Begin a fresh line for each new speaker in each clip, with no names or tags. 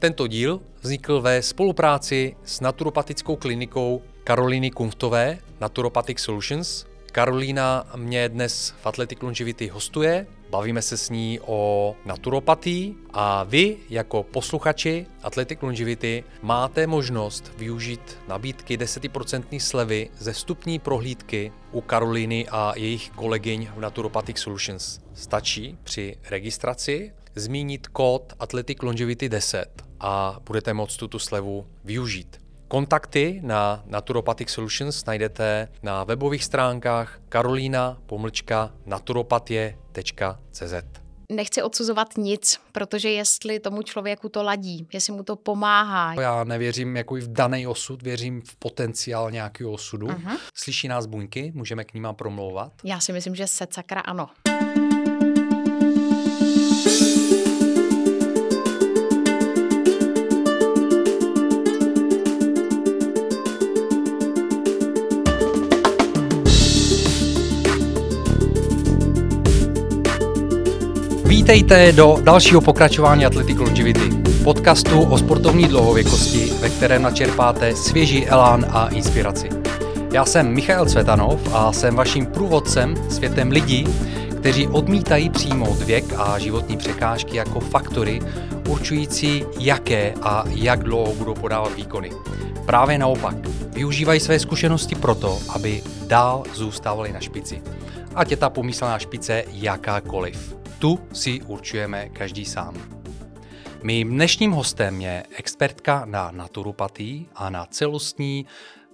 Tento díl vznikl ve spolupráci s naturopatickou klinikou Karolíny Kunftové Naturopathic Solutions. Karolína mě dnes v Athletic Longevity hostuje, bavíme se s ní o naturopatii a vy jako posluchači Athletic Longevity máte možnost využít nabídky 10% slevy ze vstupní prohlídky u Karolíny a jejich kolegyň v Naturopathic Solutions. Stačí při registraci zmínit kód Athletic Longevity 10 a budete moct tuto slevu využít. Kontakty na Naturopathic Solutions najdete na webových stránkách karolina-naturopatie.cz
Nechci odsuzovat nic, protože jestli tomu člověku to ladí, jestli mu to pomáhá.
Já nevěřím jako v daný osud, věřím v potenciál nějakého osudu. Uh-huh. Slyší nás buňky, můžeme k ním promlouvat?
Já si myslím, že se sakra ano.
Vítejte do dalšího pokračování Athletic Longevity, podcastu o sportovní dlouhověkosti, ve kterém načerpáte svěží elán a inspiraci. Já jsem Michal Cvetanov a jsem vaším průvodcem světem lidí, kteří odmítají přijmout věk a životní překážky jako faktory určující, jaké a jak dlouho budou podávat výkony. Právě naopak, využívají své zkušenosti proto, aby dál zůstávali na špici. Ať je ta pomyslná špice jakákoliv tu si určujeme každý sám. Mým dnešním hostem je expertka na naturopatii a na celostní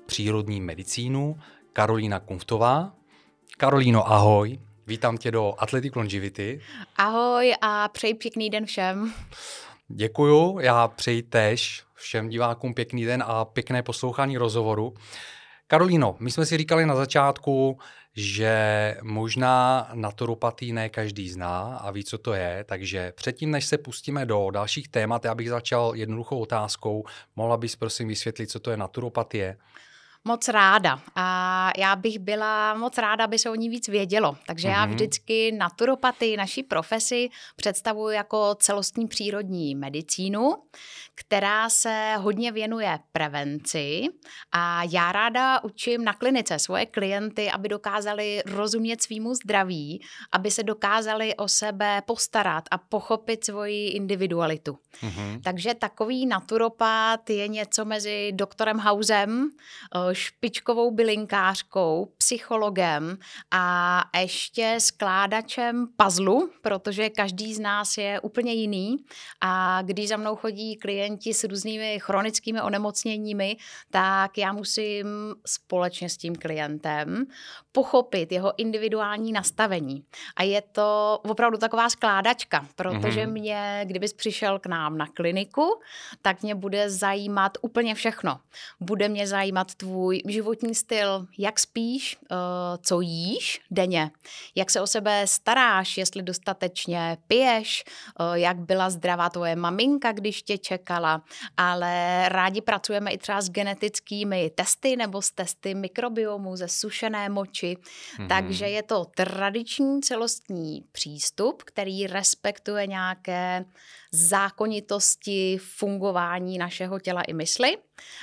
přírodní medicínu Karolína Kunftová. Karolíno, ahoj. Vítám tě do Athletic Longevity.
Ahoj a přeji pěkný den všem.
Děkuju, já přeji tež všem divákům pěkný den a pěkné poslouchání rozhovoru. Karolíno, my jsme si říkali na začátku, že možná naturopatii ne každý zná a ví, co to je, takže předtím, než se pustíme do dalších témat, já bych začal jednoduchou otázkou. Mohla bys prosím vysvětlit, co to je naturopatie?
Moc ráda. A já bych byla moc ráda, aby se o ní víc vědělo. Takže mm-hmm. já mhm. vždycky naturopatii, naší profesi, představuji jako celostní přírodní medicínu, která se hodně věnuje prevenci a já ráda učím na klinice svoje klienty, aby dokázali rozumět svýmu zdraví, aby se dokázali o sebe postarat a pochopit svoji individualitu. Mm-hmm. Takže takový naturopat je něco mezi doktorem Hausem, špičkovou bylinkářkou, psychologem a ještě skládačem puzzlu, protože každý z nás je úplně jiný a když za mnou chodí klienti s různými chronickými onemocněními, tak já musím společně s tím klientem pochopit jeho individuální nastavení. A je to opravdu taková skládačka, protože mm-hmm. mě, kdybys přišel k nám na kliniku, tak mě bude zajímat úplně všechno. Bude mě zajímat tvůj tvůj životní styl, jak spíš, eh, co jíš denně, jak se o sebe staráš, jestli dostatečně piješ, eh, jak byla zdravá tvoje maminka, když tě čekala, ale rádi pracujeme i třeba s genetickými testy nebo s testy mikrobiomu ze sušené moči, mm-hmm. takže je to tradiční celostní přístup, který respektuje nějaké zákonitosti fungování našeho těla i mysli,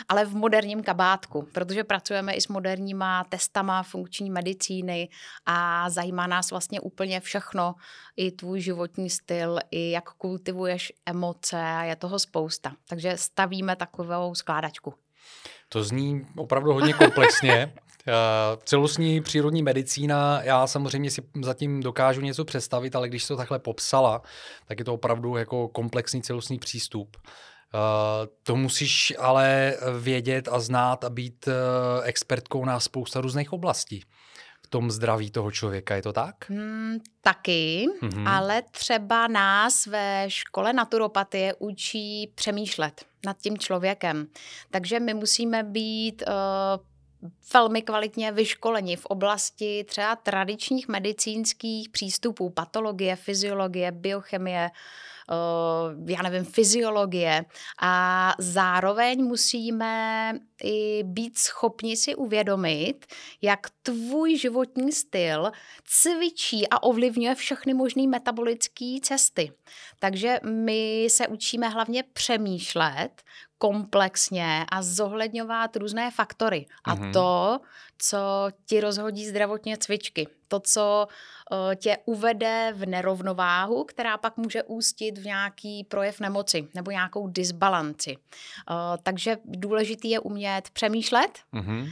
ale v moderním kabátku, protože pracujeme i s moderníma testama funkční medicíny a zajímá nás vlastně úplně všechno, i tvůj životní styl, i jak kultivuješ emoce a je toho spousta. Takže stavíme takovou skládačku.
To zní opravdu hodně komplexně. Eh, celostní přírodní medicína, já samozřejmě si zatím dokážu něco představit, ale když to takhle popsala, tak je to opravdu jako komplexní celostní přístup. Uh, to musíš ale vědět a znát a být uh, expertkou na spousta různých oblastí v tom zdraví toho člověka, je to tak? Hmm,
taky, mm-hmm. ale třeba nás ve škole naturopatie učí přemýšlet nad tím člověkem. Takže my musíme být uh, velmi kvalitně vyškoleni v oblasti třeba tradičních medicínských přístupů, patologie, fyziologie, biochemie, já nevím, fyziologie a zároveň musíme i být schopni si uvědomit, jak tvůj životní styl cvičí a ovlivňuje všechny možné metabolické cesty. Takže my se učíme hlavně přemýšlet komplexně a zohledňovat různé faktory. A mm-hmm. to, co ti rozhodí zdravotně cvičky. To, co uh, tě uvede v nerovnováhu, která pak může ústit v nějaký projev nemoci nebo nějakou disbalanci. Uh, takže důležitý je umět přemýšlet, mm-hmm. uh,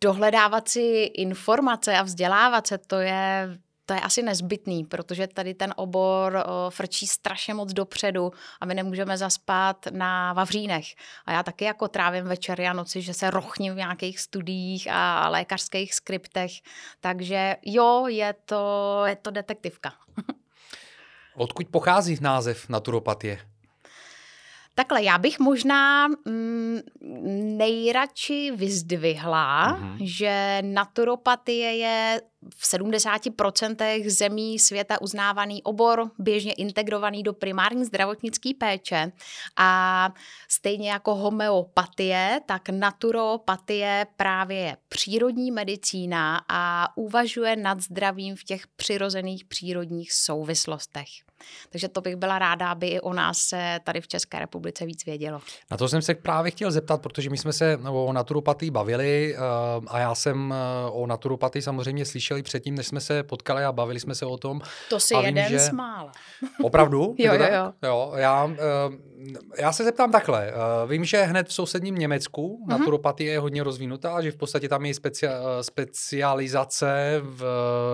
dohledávat si informace a vzdělávat se, to je to je asi nezbytný, protože tady ten obor o, frčí strašně moc dopředu a my nemůžeme zaspat na Vavřínech. A já taky jako trávím večery a noci, že se rochním v nějakých studiích a lékařských skriptech. Takže jo, je to, je to detektivka.
Odkud pochází název naturopatie?
Takhle, já bych možná mm, nejradši vyzdvihla, mm-hmm. že naturopatie je v 70% zemí světa uznávaný obor, běžně integrovaný do primární zdravotnické péče a stejně jako homeopatie, tak naturopatie právě je přírodní medicína a uvažuje nad zdravím v těch přirozených přírodních souvislostech. Takže to bych byla ráda, aby i o nás se tady v České republice víc vědělo.
Na to jsem se právě chtěl zeptat, protože my jsme se o naturopatii bavili eh, a já jsem eh, o naturopatii samozřejmě slyšel i předtím, než jsme se potkali a bavili jsme se o tom.
To si jeden vím, že... z mála.
Opravdu?
jo, jo, jo.
jo já, eh, já se zeptám takhle. Vím, že hned v sousedním Německu mm-hmm. naturopatie je hodně rozvinutá, že v podstatě tam je specia, specializace v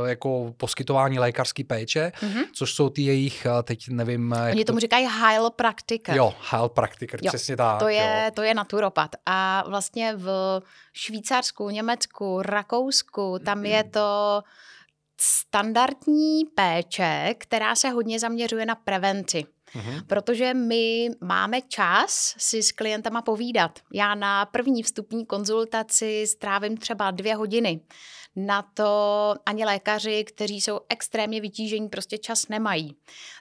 jako poskytování lékařské péče, mm-hmm. což jsou ty jejich nějakých, teď nevím...
Oni tomu říkají heilpraktiker.
Jo, heilpraktiker, jo, přesně tak.
To je,
jo.
to je naturopat. A vlastně v Švýcarsku, Německu, Rakousku, tam je to standardní péče, která se hodně zaměřuje na prevenci. Uhum. Protože my máme čas si s klientama povídat. Já na první vstupní konzultaci strávím třeba dvě hodiny na to ani lékaři, kteří jsou extrémně vytížení, prostě čas nemají.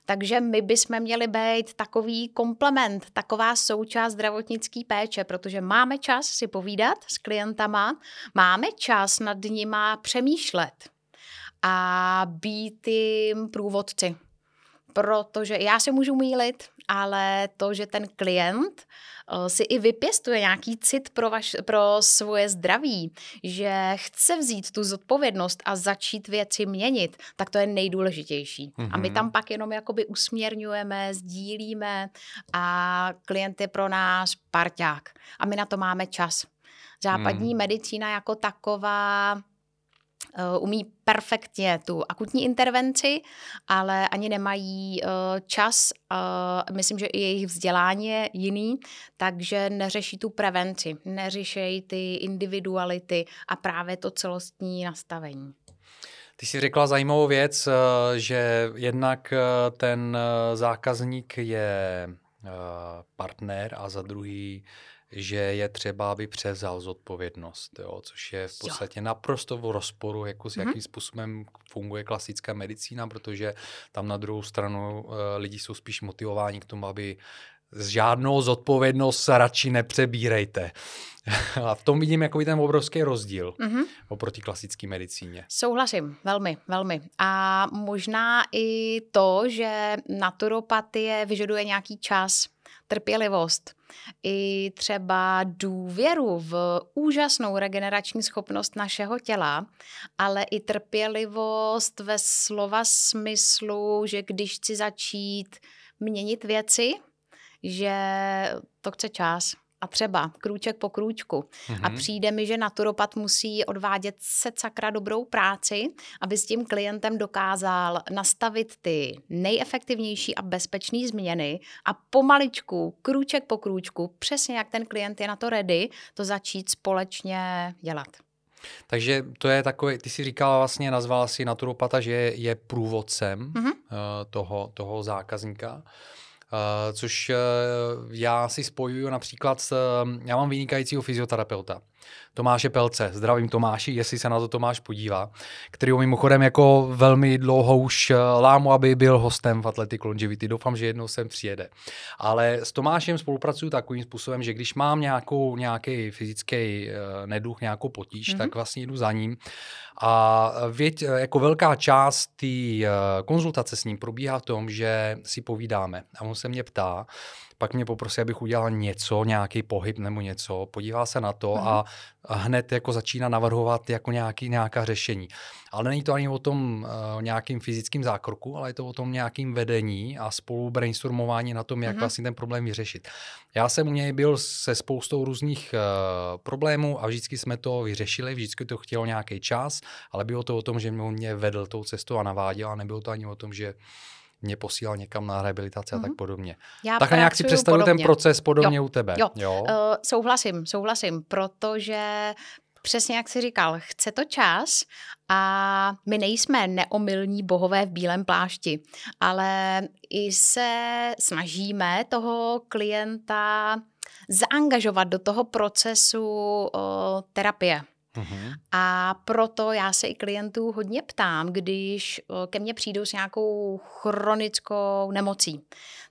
Takže my bychom měli být takový komplement, taková součást zdravotnické péče, protože máme čas si povídat s klientama, máme čas nad nima přemýšlet a být jim průvodci protože já se můžu mýlit, ale to, že ten klient uh, si i vypěstuje nějaký cit pro, vaš, pro svoje zdraví, že chce vzít tu zodpovědnost a začít věci měnit, tak to je nejdůležitější. Mm-hmm. A my mhm. tam pak jenom jakoby usměrňujeme, sdílíme a klient je pro nás parťák. A my na to máme čas. Západní mm. medicína jako taková Eh, umí perfektně tu akutní intervenci, ale ani nemají eh, čas. Myslím, že i jejich vzdělání je jiný, takže neřeší tu prevenci, neřešejí ty individuality a právě to celostní nastavení.
Ty jsi řekla zajímavou věc, eh, že jednak ten zákazník je partner a za druhý že je třeba, aby převzal zodpovědnost, jo, což je v podstatě jo. naprosto v rozporu, jako s mhm. jakým způsobem funguje klasická medicína, protože tam na druhou stranu uh, lidi jsou spíš motivováni k tomu, aby z žádnou zodpovědnost radši nepřebírejte. A v tom vidím jako ten obrovský rozdíl mm-hmm. oproti klasické medicíně.
Souhlasím, velmi, velmi. A možná i to, že naturopatie vyžaduje nějaký čas, trpělivost, i třeba důvěru v úžasnou regenerační schopnost našeho těla, ale i trpělivost ve slova smyslu, že když chci začít měnit věci, že to chce čas a třeba krůček po krůčku. Mm-hmm. A mhm. přijde mi, že naturopat musí odvádět se sakra dobrou práci, aby s tím klientem dokázal nastavit ty nejefektivnější a bezpečné změny a pomaličku, krůček po krůčku, přesně jak ten klient je na to ready, to začít společně dělat.
Takže to je takové, ty si říkala vlastně, nazvala si naturopata, že je průvodcem mm-hmm. toho, toho zákazníka. Což já si spojuju například s, já mám vynikajícího fyzioterapeuta. Tomáše Pelce. Zdravím Tomáši, jestli se na to Tomáš podívá, který mimochodem jako velmi dlouho už eh, lámu, aby byl hostem v Athletic Longevity. Doufám, že jednou sem přijede. Ale s Tomášem spolupracuju takovým způsobem, že když mám nějakou, nějaký fyzický eh, neduch, nějakou potíž, mm-hmm. tak vlastně jdu za ním. A věď, jako velká část té eh, konzultace s ním probíhá v tom, že si povídáme. A on se mě ptá, pak mě poprosí, abych udělal něco, nějaký pohyb nebo něco, podívá se na to a hned jako začíná navrhovat jako nějaký, nějaká řešení. Ale není to ani o tom uh, nějakým fyzickým zákroku, ale je to o tom nějakým vedení a spolu brainstormování na tom, jak mm-hmm. vlastně ten problém vyřešit. Já jsem u něj byl se spoustou různých uh, problémů a vždycky jsme to vyřešili, vždycky to chtělo nějaký čas, ale bylo to o tom, že mě vedl tou cestou a naváděl a nebylo to ani o tom, že mě posílal někam na rehabilitaci mm-hmm. a tak mhm. podobně. Já Takhle nějak si představuji ten proces podobně
jo.
u tebe.
Jo, jo? Uh, souhlasím, souhlasím, protože přesně jak jsi říkal, chce to čas a my nejsme neomylní bohové v bílém plášti, ale i se snažíme toho klienta zaangažovat do toho procesu o, terapie. Mm-hmm. A proto já se i klientů hodně ptám, když ke mně přijdou s nějakou chronickou nemocí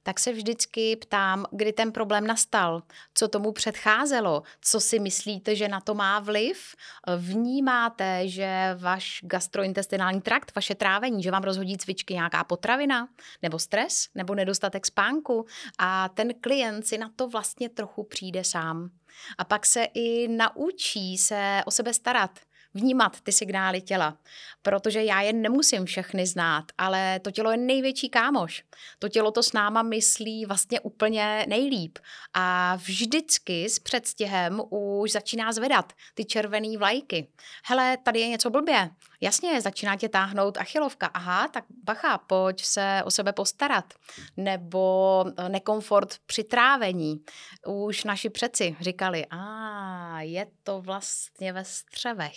tak se vždycky ptám, kdy ten problém nastal, co tomu předcházelo, co si myslíte, že na to má vliv. Vnímáte, že váš gastrointestinální trakt, vaše trávení, že vám rozhodí cvičky nějaká potravina, nebo stres, nebo nedostatek spánku a ten klient si na to vlastně trochu přijde sám. A pak se i naučí se o sebe starat vnímat ty signály těla, protože já je nemusím všechny znát, ale to tělo je největší kámoš. To tělo to s náma myslí vlastně úplně nejlíp a vždycky s předstihem už začíná zvedat ty červené vlajky. Hele, tady je něco blbě. Jasně, začíná tě táhnout achilovka. Aha, tak bacha, pojď se o sebe postarat. Nebo eh, nekomfort při trávení. Už naši přeci říkali, a je to vlastně ve střevech.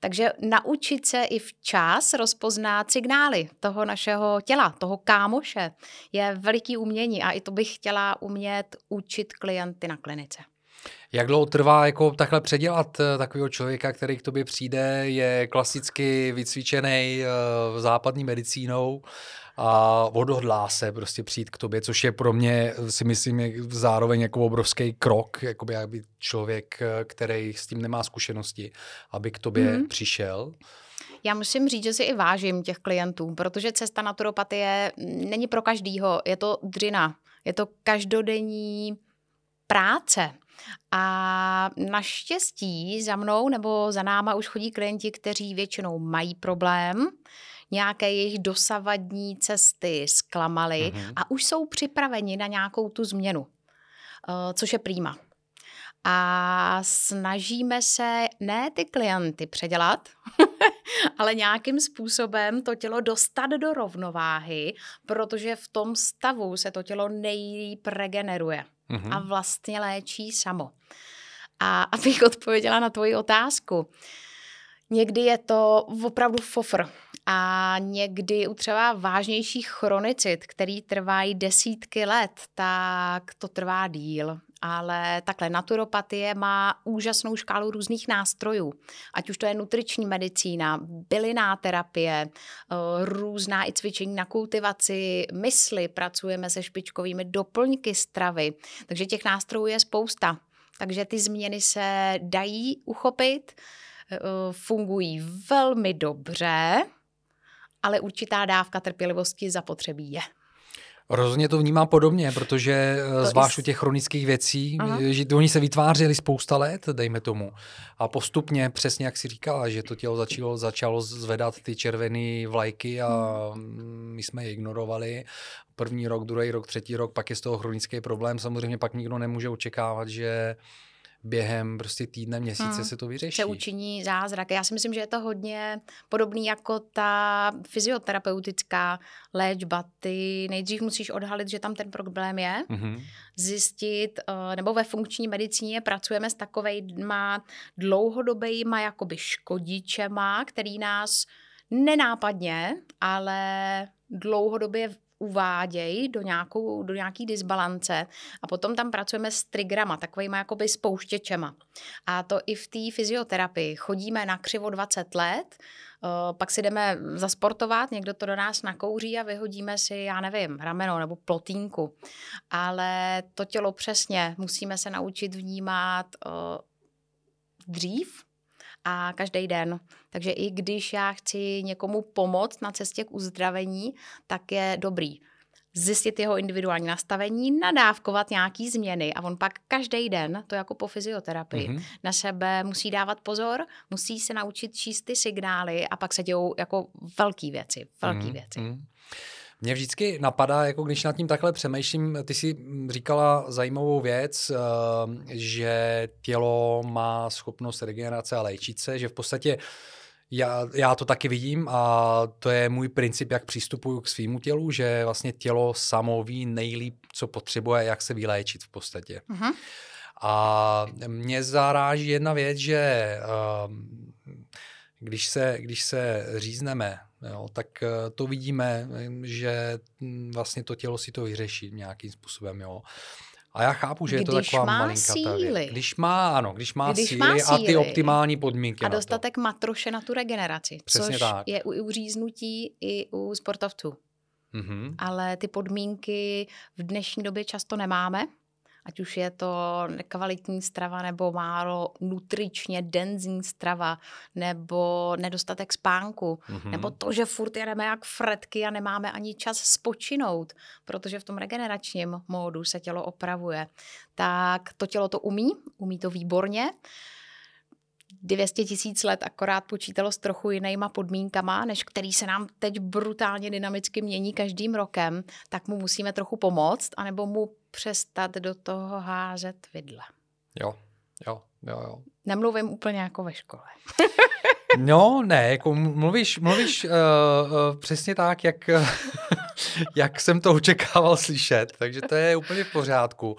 Takže naučit se i včas rozpoznat signály toho našeho těla, toho kámoše, je veliký umění a i to bych chtěla umět učit klienty na klinice.
Jak dlouho trvá jako takhle předělat eh, takového člověka, který k tobě přijde, je klasicky vycvičený uh, západní medicínou a odhodlá se prostě přijít k tobě, což je pro mě, si myslím, je zároveň jako obrovský krok, jakoby aby člověk, eh, který s tím nemá zkušenosti, aby k tobě mm-hmm. přišel.
Já musím říct, že si i vážím těch klientů, protože cesta naturopatie není pro každýho, je to dřina, je to každodenní práce. A naštěstí za mnou nebo za náma už chodí klienti, kteří většinou mají problém, nějaké jejich dosavadní cesty zklamaly mm-hmm. a už jsou připraveni na nějakou tu změnu, eh, což je prýma. A snažíme se ne ty klienty předělat, ale nějakým způsobem to tělo dostat do rovnováhy, protože v tom stavu se to tělo nejlíp regeneruje mm-hmm. a vlastně léčí samo. A abych odpověděla na tvoji otázku, někdy je to opravdu fofr a někdy u třeba vážnějších chronicit, který trvají desítky let, tak to trvá díl. Ale takhle, naturopatie má úžasnou škálu různých nástrojů. Ať už to je nutriční medicína, bylinná terapie, eh, různá i cvičení na kultivaci mysli, pracujeme se špičkovými doplňky stravy. Takže těch nástrojů je spousta. Takže ty změny se dají uchopit, eh, fungují velmi dobře, ale určitá dávka trpělivosti zapotřebí je.
Rozhodně to vnímám podobně, protože eh, to zvlášť u těch chronických věcí, Aha. že oni se vytvářeli spousta let, dejme tomu. A postupně, přesně jak si říkala, že to tělo začalo, začalo zvedat ty červené vlajky a hmm. my jsme je ignorovali. První rok, druhý rok, třetí rok, pak je z toho chronický problém. Samozřejmě pak nikdo nemůže očekávat, že během prostě týdne, měsíce hmm. se to vyřeší.
Se učiní zázrak. Já si myslím, že je to hodně podobný jako ta fyzioterapeutická léčba. Ty nejdřív musíš odhalit, že tam ten problém je, hmm. zjistit, eh, nebo ve funkční medicíně pracujeme s takovejma dlouhodobejma jakoby škodičema, který nás nenápadně, ale dlouhodobě uvádějí do, nějakou, do nějaký disbalance a potom tam pracujeme s triggerama, takovými jakoby spouštěčema. A to i v té fyzioterapii. Chodíme na křivo 20 let, Uh, pak si jdeme zasportovat, někdo to do nás nakouří a vyhodíme si, já nevím, rameno nebo plotínku. Ale to tělo přesně musíme se naučit vnímat uh, dřív, a každý den. Takže i když já chci někomu pomoct na cestě k uzdravení, tak je dobrý zjistit jeho individuální nastavení, nadávkovat nějaký změny a on pak každý den, to jako po fyzioterapii, mm-hmm. na sebe musí dávat pozor, musí se naučit číst ty signály a pak se dějou jako velké věci, velké mm-hmm. věci. Mhm.
Mě vždycky napadá, jako když nad tím takhle přemýšlím, ty si říkala zajímavou věc, eh, že tělo má schopnost regenerace a léčit se, že v podstatě já, já to taky vidím a to je můj princip, jak přistupuju k svýmu tělu, že vlastně tělo samo ví nejlíp, co potřebuje, jak se vyléčit v podstatě. Uh-huh. A mě zaráží jedna věc, že um, když se, když se řízneme, jo, tak uh, to vidíme, že hm, vlastně to tělo si to vyřeší nějakým způsobem. Jo. A já chápu, že když je to taková má malinká síly. Když má, ano, když má, když síly, má síly a ty optimální podmínky
A dostatek na to. matroše na tu regeneraci, Přesně což tak. je u, u říznutí i u sportovců. Mm-hmm. Ale ty podmínky v dnešní době často nemáme ať už je to nekvalitní strava nebo málo nutričně denzní strava, nebo nedostatek spánku, mm-hmm. nebo to, že furt jedeme jak fretky a nemáme ani čas spočinout, protože v tom regeneračním módu se tělo opravuje, tak to tělo to umí, umí to výborně. 200 tisíc let akorát počítalo s trochu jinýma podmínkama, než který se nám teď brutálně dynamicky mění každým rokem, tak mu musíme trochu pomoct, anebo mu přestat do toho házet vidle.
Jo, jo, jo, jo.
Nemluvím úplně jako ve škole.
no, ne, jako mluvíš, mluvíš uh, uh, přesně tak, jak, jak jsem to očekával slyšet, takže to je úplně v pořádku.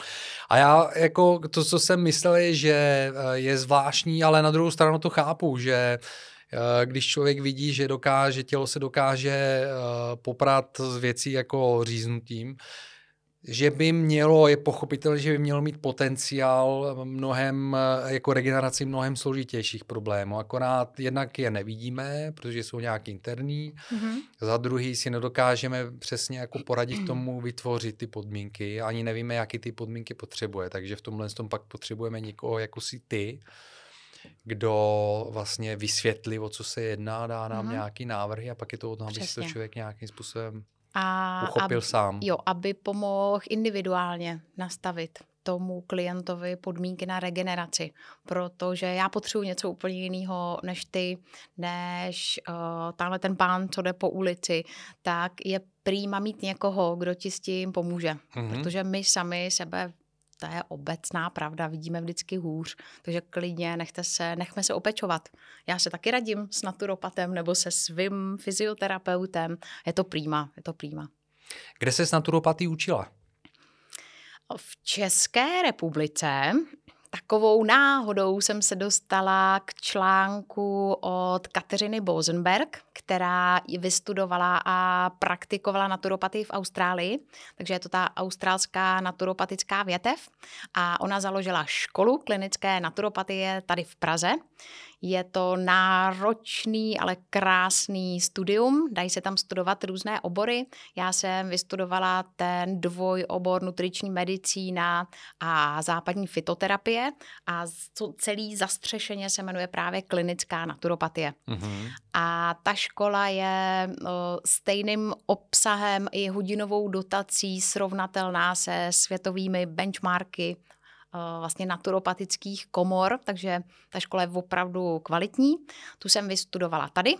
A já jako to, co jsem myslel, je, že je zvláštní, ale na druhou stranu to chápu, že když člověk vidí, že dokáže, tělo se dokáže poprat s věcí jako říznutím, že by mělo, je pochopitelné, že by mělo mít potenciál mnohem, jako regeneraci mnohem složitějších problémů. Akorát jednak je nevidíme, protože jsou nějak interní. Mm-hmm. Za druhý si nedokážeme přesně jako poradit tomu vytvořit ty podmínky. Ani nevíme, jaký ty podmínky potřebuje. Takže v tomhle tom pak potřebujeme někoho jako si ty, kdo vlastně vysvětlí, o co se jedná, dá nám mm-hmm. nějaký návrhy a pak je to o tom, aby si to člověk nějakým způsobem a uchopil
aby,
sám.
Jo, aby pomohl individuálně nastavit tomu klientovi podmínky na regeneraci, protože já potřebuji něco úplně jiného než ty, než uh, tamhle ten pán, co jde po ulici, tak je prýma mít někoho, kdo ti s tím pomůže, mm-hmm. protože my sami sebe to je obecná pravda, vidíme vždycky hůř, takže klidně nechte se, nechme se opečovat. Já se taky radím s naturopatem nebo se svým fyzioterapeutem. Je to prýma, je to prýma.
Kde se s naturopatí učila?
V České republice takovou náhodou jsem se dostala k článku od Kateřiny Bosenberg, která vystudovala a praktikovala naturopatii v Austrálii, takže je to ta australská naturopatická větev a ona založila školu klinické naturopatie tady v Praze. Je to náročný, ale krásný studium. Dají se tam studovat různé obory. Já jsem vystudovala ten dvojobor nutriční medicína a západní fitoterapie a celý zastřešeně se jmenuje právě klinická naturopatie. Mm-hmm. A ta škola je stejným obsahem i hodinovou dotací srovnatelná se světovými benchmarky vlastně naturopatických komor, takže ta škola je opravdu kvalitní. Tu jsem vystudovala tady.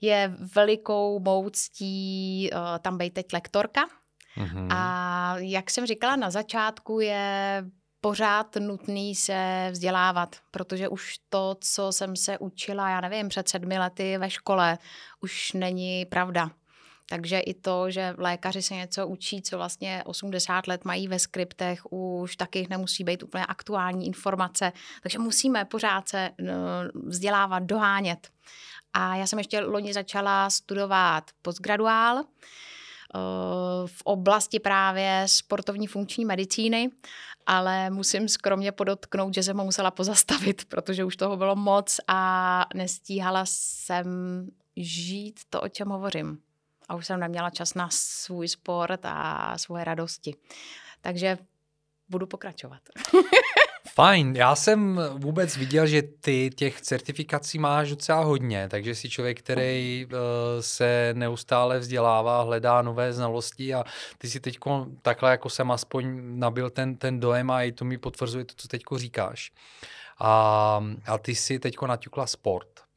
Je velikou mouctí tam být teď lektorka. Mm-hmm. A jak jsem říkala na začátku, je pořád nutný se vzdělávat, protože už to, co jsem se učila, já nevím, před sedmi lety ve škole, už není pravda. Takže i to, že lékaři se něco učí, co vlastně 80 let mají ve skriptech, už taky nemusí být úplně aktuální informace. Takže musíme pořád se vzdělávat, dohánět. A já jsem ještě loni začala studovat postgraduál. v oblasti právě sportovní funkční medicíny, ale musím skromně podotknout, že jsem ho musela pozastavit, protože už toho bylo moc a nestíhala jsem žít to, o čem hovořím. A už jsem neměla čas na svůj sport a svoje radosti. Takže budu pokračovat.
Fajn, já jsem vůbec viděl, že ty těch certifikací máš docela hodně, takže jsi člověk, který uh, se neustále vzdělává, hledá nové znalosti a ty si teď takhle, jako jsem aspoň nabil ten, ten dojem a i to mi potvrzuje to, co teď říkáš. A, a ty si teď naťukla sport.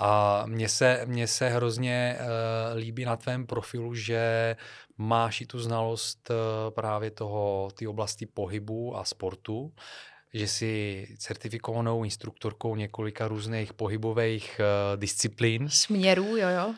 A mně se, mně se hrozně uh, líbí na tvém profilu, že máš i tu znalost uh, právě toho, ty oblasti pohybu a sportu, že jsi certifikovanou instruktorkou několika různých pohybových uh, disciplín.
Směrů, jo, jo.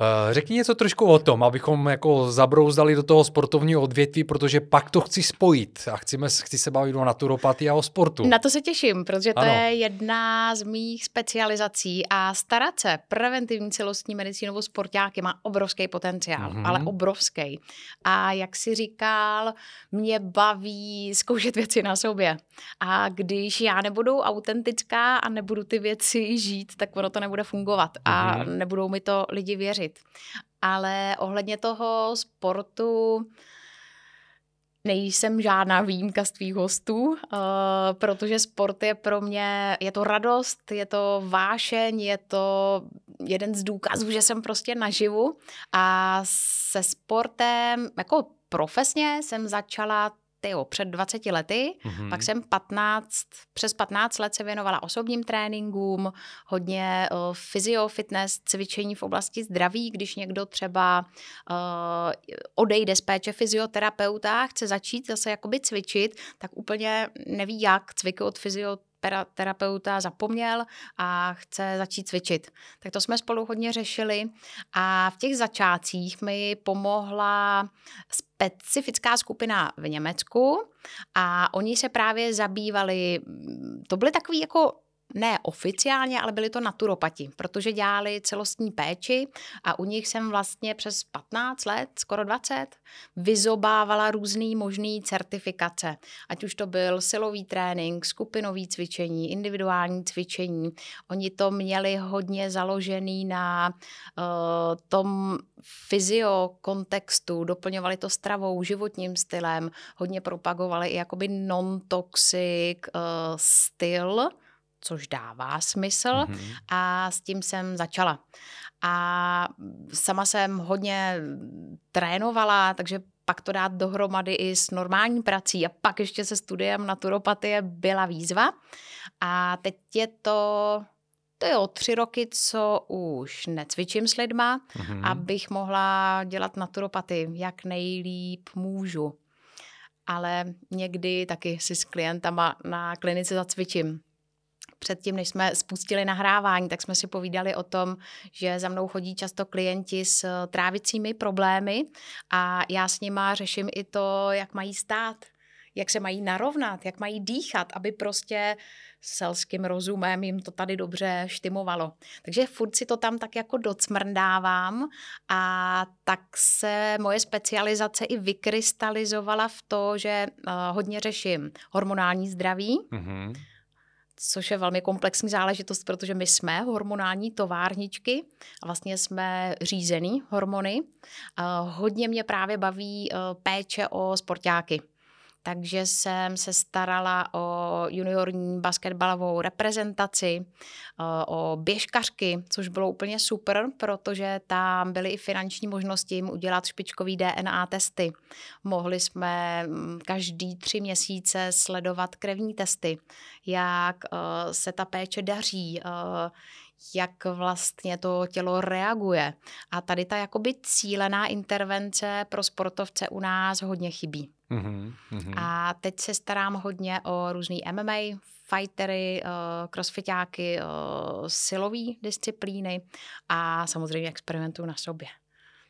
Eh, řekni něco trošku o tom, abychom jako zabrouzdali do toho sportovního odvětví, protože pak to chci spojit a chceme, chci se bavit o naturopatii a o sportu.
Na to se těším, protože to ano. je jedna z mých specializací a starat se preventivní celostní medicínovou sportáky má obrovský potenciál, mm-hmm. ale obrovský. A jak si říkal, mě baví zkoušet věci na sobě. A když já nebudu autentická a nebudu ty věci žít, tak ono to nebude fungovat a mm-hmm. nebudou mi to lidi věřit věřit. Ale ohledně toho sportu nejsem žádná výjimka z tvých hostů, uh, protože sport je pro mě, je to radost, je to vášeň, je to jeden z důkazů, že jsem prostě naživu a se sportem, jako profesně jsem začala tyjo, před 20 lety, mm-hmm. pak jsem 15, přes 15 let se věnovala osobním tréninkům, hodně uh, physio, fitness, cvičení v oblasti zdraví, když někdo třeba uh, odejde z péče fyzioterapeuta, chce začít zase jakoby cvičit, tak úplně neví jak, cviky od fyzioterapeuta terapeuta zapomněl a chce začít cvičit. Tak to jsme spolu hodně řešili a v těch začátcích mi pomohla specifická skupina v Německu a oni se právě zabývali, to byly takový jako ne oficiálně, ale byli to naturopati, protože dělali celostní péči a u nich jsem vlastně přes 15 let, skoro 20, vyzobávala různý možný certifikace. Ať už to byl silový trénink, skupinový cvičení, individuální cvičení. Oni to měli hodně založený na uh, tom fyzio kontextu, doplňovali to stravou, životním stylem, hodně propagovali i jakoby non-toxic uh, styl, což dává smysl mm-hmm. a s tím jsem začala. A sama jsem hodně trénovala, takže pak to dát dohromady i s normální prací a pak ještě se studiem naturopatie byla výzva. A teď je to to je o tři roky, co už necvičím s lidma, mm-hmm. abych mohla dělat naturopatii, jak nejlíp můžu. Ale někdy taky si s klientama na klinice zacvičím předtím, než jsme spustili nahrávání, tak jsme si povídali o tom, že za mnou chodí často klienti s eh, trávicími problémy a já s nima řeším i to, jak mají stát, jak se mají narovnat, jak mají dýchat, aby prostě selským rozumem jim to tady dobře štimovalo. Takže furt si to tam tak jako docmrdávám a tak se moje specializace i vykrystalizovala v to, že uh, hodně řeším hormonální zdraví, mm-hmm což je velmi komplexní záležitost, protože my jsme hormonální továrničky a vlastně jsme řízený hormony. Hodně mě právě baví e, péče o sportáky takže jsem se starala o juniorní basketbalovou reprezentaci, o běžkařky, což bylo úplně super, protože tam byly i finanční možnosti jim udělat špičkový DNA testy. Mohli jsme mm, každý tři měsíce sledovat krevní testy, jak se ta péče daří, jak vlastně to tělo reaguje. A tady ta jakoby cílená intervence pro sportovce u nás hodně chybí. Mm-hmm, A teď se starám hodně o různý MMA, fightery, uh, crossfitáky, uh, silové disciplíny a samozřejmě experimentuju na sobě.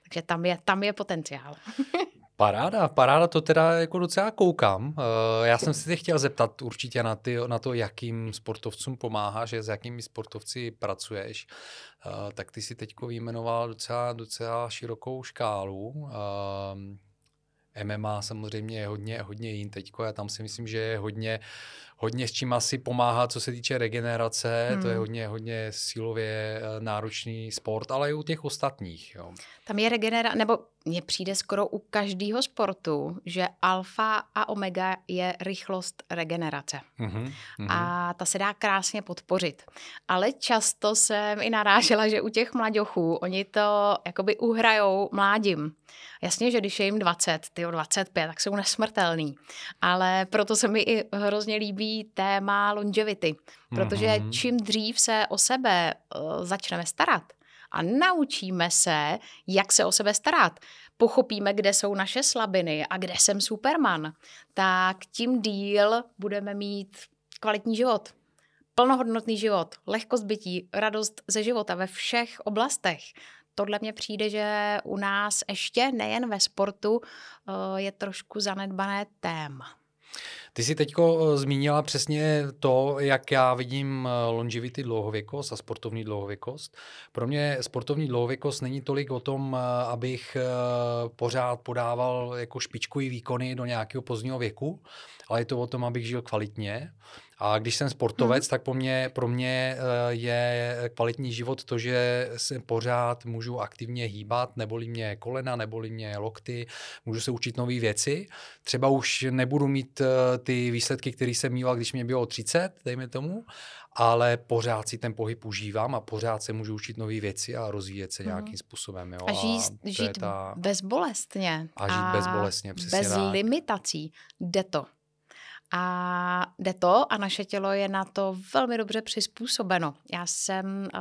Takže tam je, tam je potenciál.
Paráda, paráda, to teda jako docela koukám. Eh, já jsem si tě chtěl zeptat určitě na, ty, na to, jakým sportovcům pomáháš, s jakými sportovci pracuješ. Eh, tak ty si teď vyjmenoval docela, docela širokou škálu. Eh, MMA samozřejmě je hodně, hodně jin teďko a tam si myslím, že je hodně, hodně s čím asi pomáhá, co se týče regenerace, hmm. to je hmm. hodně, hodně silově náročný sport, ale i u těch ostatních. Jo.
Tam je regenerace, nebo mně přijde skoro u každého sportu, že alfa a omega je rychlost regenerace. Mm-hmm. A ta se dá krásně podpořit. Ale často jsem i narážela, že u těch mladěchů oni to jakoby uhrajou mládím. Jasně, že když je jim 20, ty 25, tak jsou nesmrtelný. Ale proto se mi i hrozně líbí téma longevity. Protože mm-hmm. čím dřív se o sebe uh, začneme starat, a naučíme se, jak se o sebe starat, pochopíme, kde jsou naše slabiny a kde jsem Superman, tak tím díl budeme mít kvalitní život. Plnohodnotný život, lehkost bytí, radost ze života ve všech oblastech. Tohle mně přijde, že u nás ještě nejen ve sportu eh, je trošku zanedbané téma.
Ty jsi teď eh, zmínila přesně to, jak já vidím eh, longevity dlouhověkost a sportovní dlouhověkost. Pro mě sportovní dlouhověkost není tolik o tom, eh, abych pořád podával jako špičkový výkony do nějakého pozdního věku, ale je to o tom, abych žil kvalitně a když jsem sportovec, hmm. tak po mě, pro mě eh, je kvalitní život to, že se pořád můžu aktivně hýbat, neboli mě kolena, neboli mě lokty, můžu se učit nové věci. Třeba už nebudu mít eh, ty výsledky, které jsem měl, když mě bylo 30, dejme tomu, ale pořád si ten pohyb užívám a pořád se můžu učit nové věci a rozvíjet se nějakým způsobem. Jo.
A žít, a žít ta... bezbolestně.
A žít a bezbolestně, přesně
Bez
tak.
limitací. Jde to. A jde to a naše tělo je na to velmi dobře přizpůsobeno. Já jsem uh,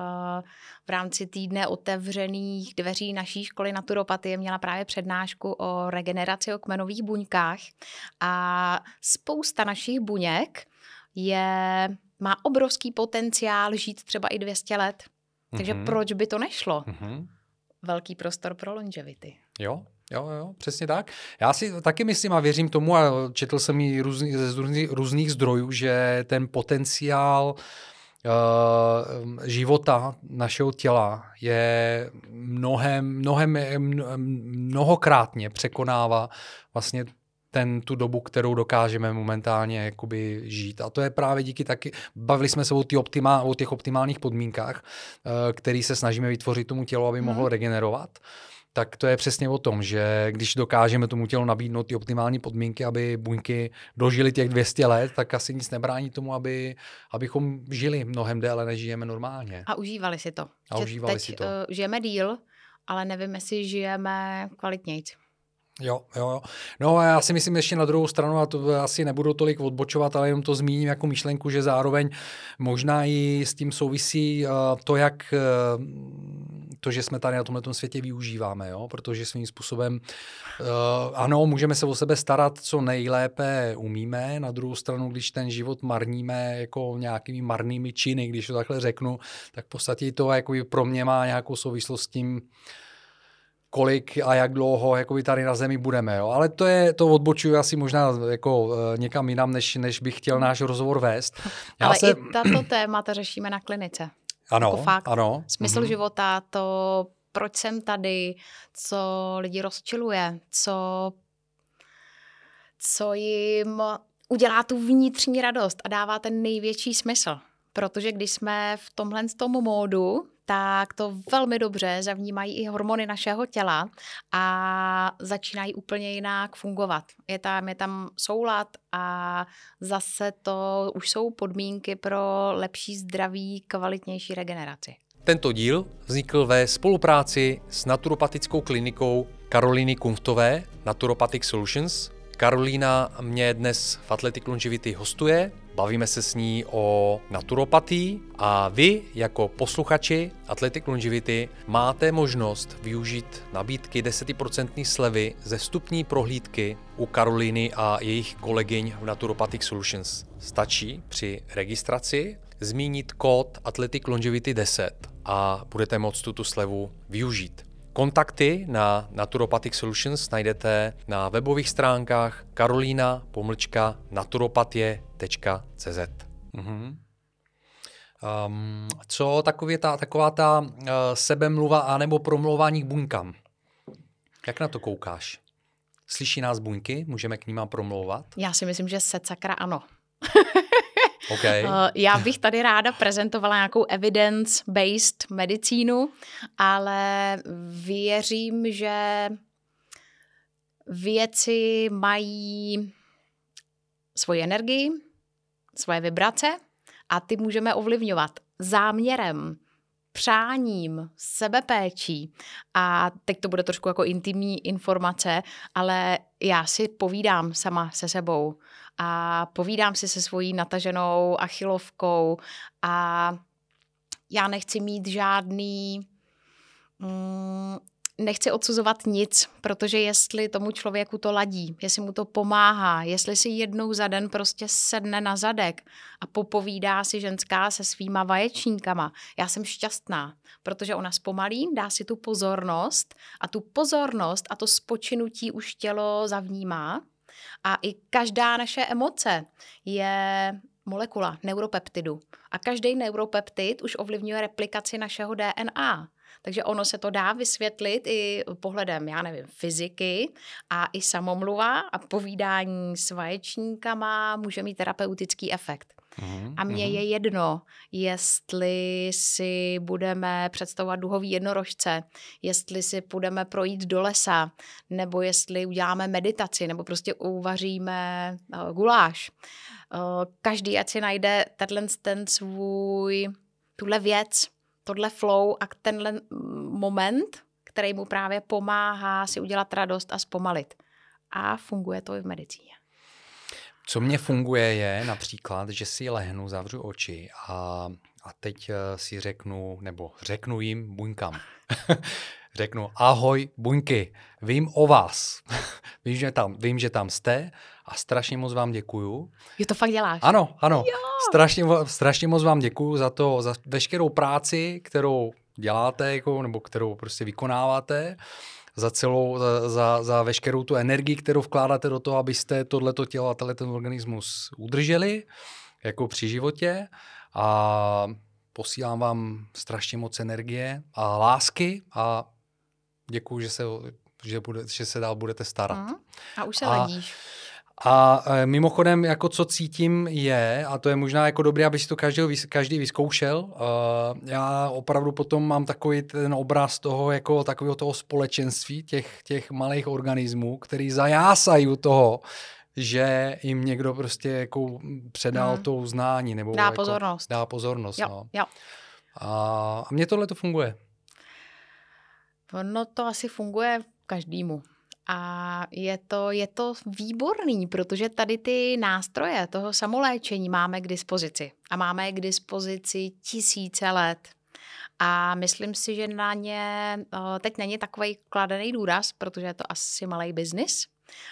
v rámci týdne otevřených dveří naší školy naturopatie měla právě přednášku o regeneraci o kmenových buňkách a spousta našich buněk je, má obrovský potenciál žít třeba i 200 let. Takže mm-hmm. proč by to nešlo? Mm-hmm. Velký prostor pro longevity.
Jo, Jo, jo, přesně tak. Já si taky myslím a věřím tomu, a četl jsem ji různý, ze různých, různých zdrojů, že ten potenciál uh, života našeho těla je mnohem, mnohem, mnohokrátně překonává vlastně ten, tu dobu, kterou dokážeme momentálně jakoby žít. A to je právě díky taky, bavili jsme se o, ty optimál, o těch optimálních podmínkách, uh, který se snažíme vytvořit tomu tělu, aby mohlo mm. regenerovat. Uh, tak to je přesně o tom, že když dokážeme tomu tělu nabídnout ty optimální podmínky, aby buňky dožily těch 200 let, tak asi nic nebrání tomu, aby, abychom žili mnohem déle, než žijeme normálně.
A užívali si to.
A že užívali
teď
si to.
Uh, žijeme díl, ale nevím, jestli žijeme kvalitnějc.
Jo, jo, jo. No a já si myslím ještě na druhou stranu, a to asi nebudu tolik odbočovat, ale jenom to zmíním jako myšlenku, že zároveň možná i s tím souvisí uh, to, jak uh, to, že jsme tady na tomhle světě využíváme, jo? protože svým způsobem uh, ano, můžeme se o sebe starat, co nejlépe umíme, na druhou stranu, když ten život marníme jako nějakými marnými činy, když to takhle řeknu, tak v podstatě to jako pro mě má nějakou souvislost s tím, kolik a jak dlouho jakoby tady na zemi budeme. Jo. Ale to je, to odbočuju asi možná jako uh, někam jinam, než, než bych chtěl náš rozhovor vést.
Já Ale se... i tato témata řešíme na klinice.
Ano, jako fakt. ano.
Smysl mm-hmm. života, to proč jsem tady, co lidi rozčiluje, co, co jim udělá tu vnitřní radost a dává ten největší smysl. Protože když jsme v tomhle tom módu, tak to velmi dobře zavnímají i hormony našeho těla a začínají úplně jinak fungovat. Je tam, je tam soulad a zase to už jsou podmínky pro lepší zdraví, kvalitnější regeneraci.
Tento díl vznikl ve spolupráci s naturopatickou klinikou Karolíny Kunftové Naturopathic Solutions. Karolína mě dnes v Athletic Longevity hostuje Bavíme se s ní o naturopatii a vy jako posluchači Athletic Longevity máte možnost využít nabídky 10% slevy ze vstupní prohlídky u Karoliny a jejich kolegyň v Naturopathic Solutions. Stačí při registraci zmínit kód Athletic Longevity 10 a budete moct tuto slevu využít. Kontakty na Naturopathic Solutions najdete na webových stránkách karolina naturopatie.cz. Mhm. Um, co takový ta, taková ta uh, sebemluva anebo promlouvání k buňkám? Jak na to koukáš? Slyší nás buňky? Můžeme k ním promlouvat?
Já si myslím, že se sakra ano.
Okay.
Uh, já bych tady ráda prezentovala nějakou evidence-based medicínu, ale věřím, že věci mají svoji energii, svoje vibrace a ty můžeme ovlivňovat záměrem, přáním, sebepéčí. A teď to bude trošku jako intimní informace, ale já si povídám sama se sebou a povídám si se svojí nataženou achilovkou a já nechci mít žádný mm, nechci odsuzovat nic, protože jestli tomu člověku to ladí, jestli mu to pomáhá, jestli si jednou za den prostě sedne na zadek a popovídá si ženská se svýma vaječníkama, já jsem šťastná, protože ona zpomalí, dá si tu pozornost a tu pozornost a to spočinutí už tělo zavnímá a i každá naše emoce je molekula neuropeptidu. A každý neuropeptid už ovlivňuje replikaci našeho DNA. Takže ono se to dá vysvětlit i pohledem, já nevím, fyziky a i samomluva a povídání s vaječníkama může mít terapeutický efekt. Uhum, a mně uhum. je jedno, jestli si budeme představovat duhový jednorožce, jestli si budeme projít do lesa, nebo jestli uděláme meditaci, nebo prostě uvaříme uh, guláš. Uh, každý ať si najde tenhle ten svůj, tuhle věc, tohle flow a tenhle moment, který mu právě pomáhá si udělat radost a zpomalit. A funguje to i v medicíně.
Co mě funguje je například, že si lehnu, zavřu oči a, a teď eh, si řeknu, nebo řeknu jim buňkám. řeknu, ahoj buňky, vím o vás. vím, že tam, vím, že tam jste a strašně moc vám děkuju.
Jo, to fakt děláš.
Ano, ano. Jo. Strašně, strašně moc vám děkuju za to, za veškerou práci, kterou děláte, jako, nebo kterou prostě vykonáváte za celou, za, za, za veškerou tu energii, kterou vkládáte do toho, abyste tohleto tělo a tenhle ten organismus udrželi jako při životě a posílám vám strašně moc energie a lásky a děkuji, že se, že, bude, že se dál budete starat. Mm,
a už se a, ledíš.
A e, mimochodem, jako co cítím je, a to je možná jako dobré, aby si to každý, každý vyzkoušel, uh, já opravdu potom mám takový ten obraz toho, jako takového toho společenství, těch, těch malých organismů, který zajásají toho, že jim někdo prostě jako předal hmm. to uznání. Nebo
dá
jako
pozornost.
Dá pozornost,
jo,
no.
jo.
A, a mně tohle to funguje.
No to asi funguje každému. A je to, je to výborný, protože tady ty nástroje toho samoléčení máme k dispozici. A máme k dispozici tisíce let. A myslím si, že na ně teď není takový kladený důraz, protože je to asi malý biznis,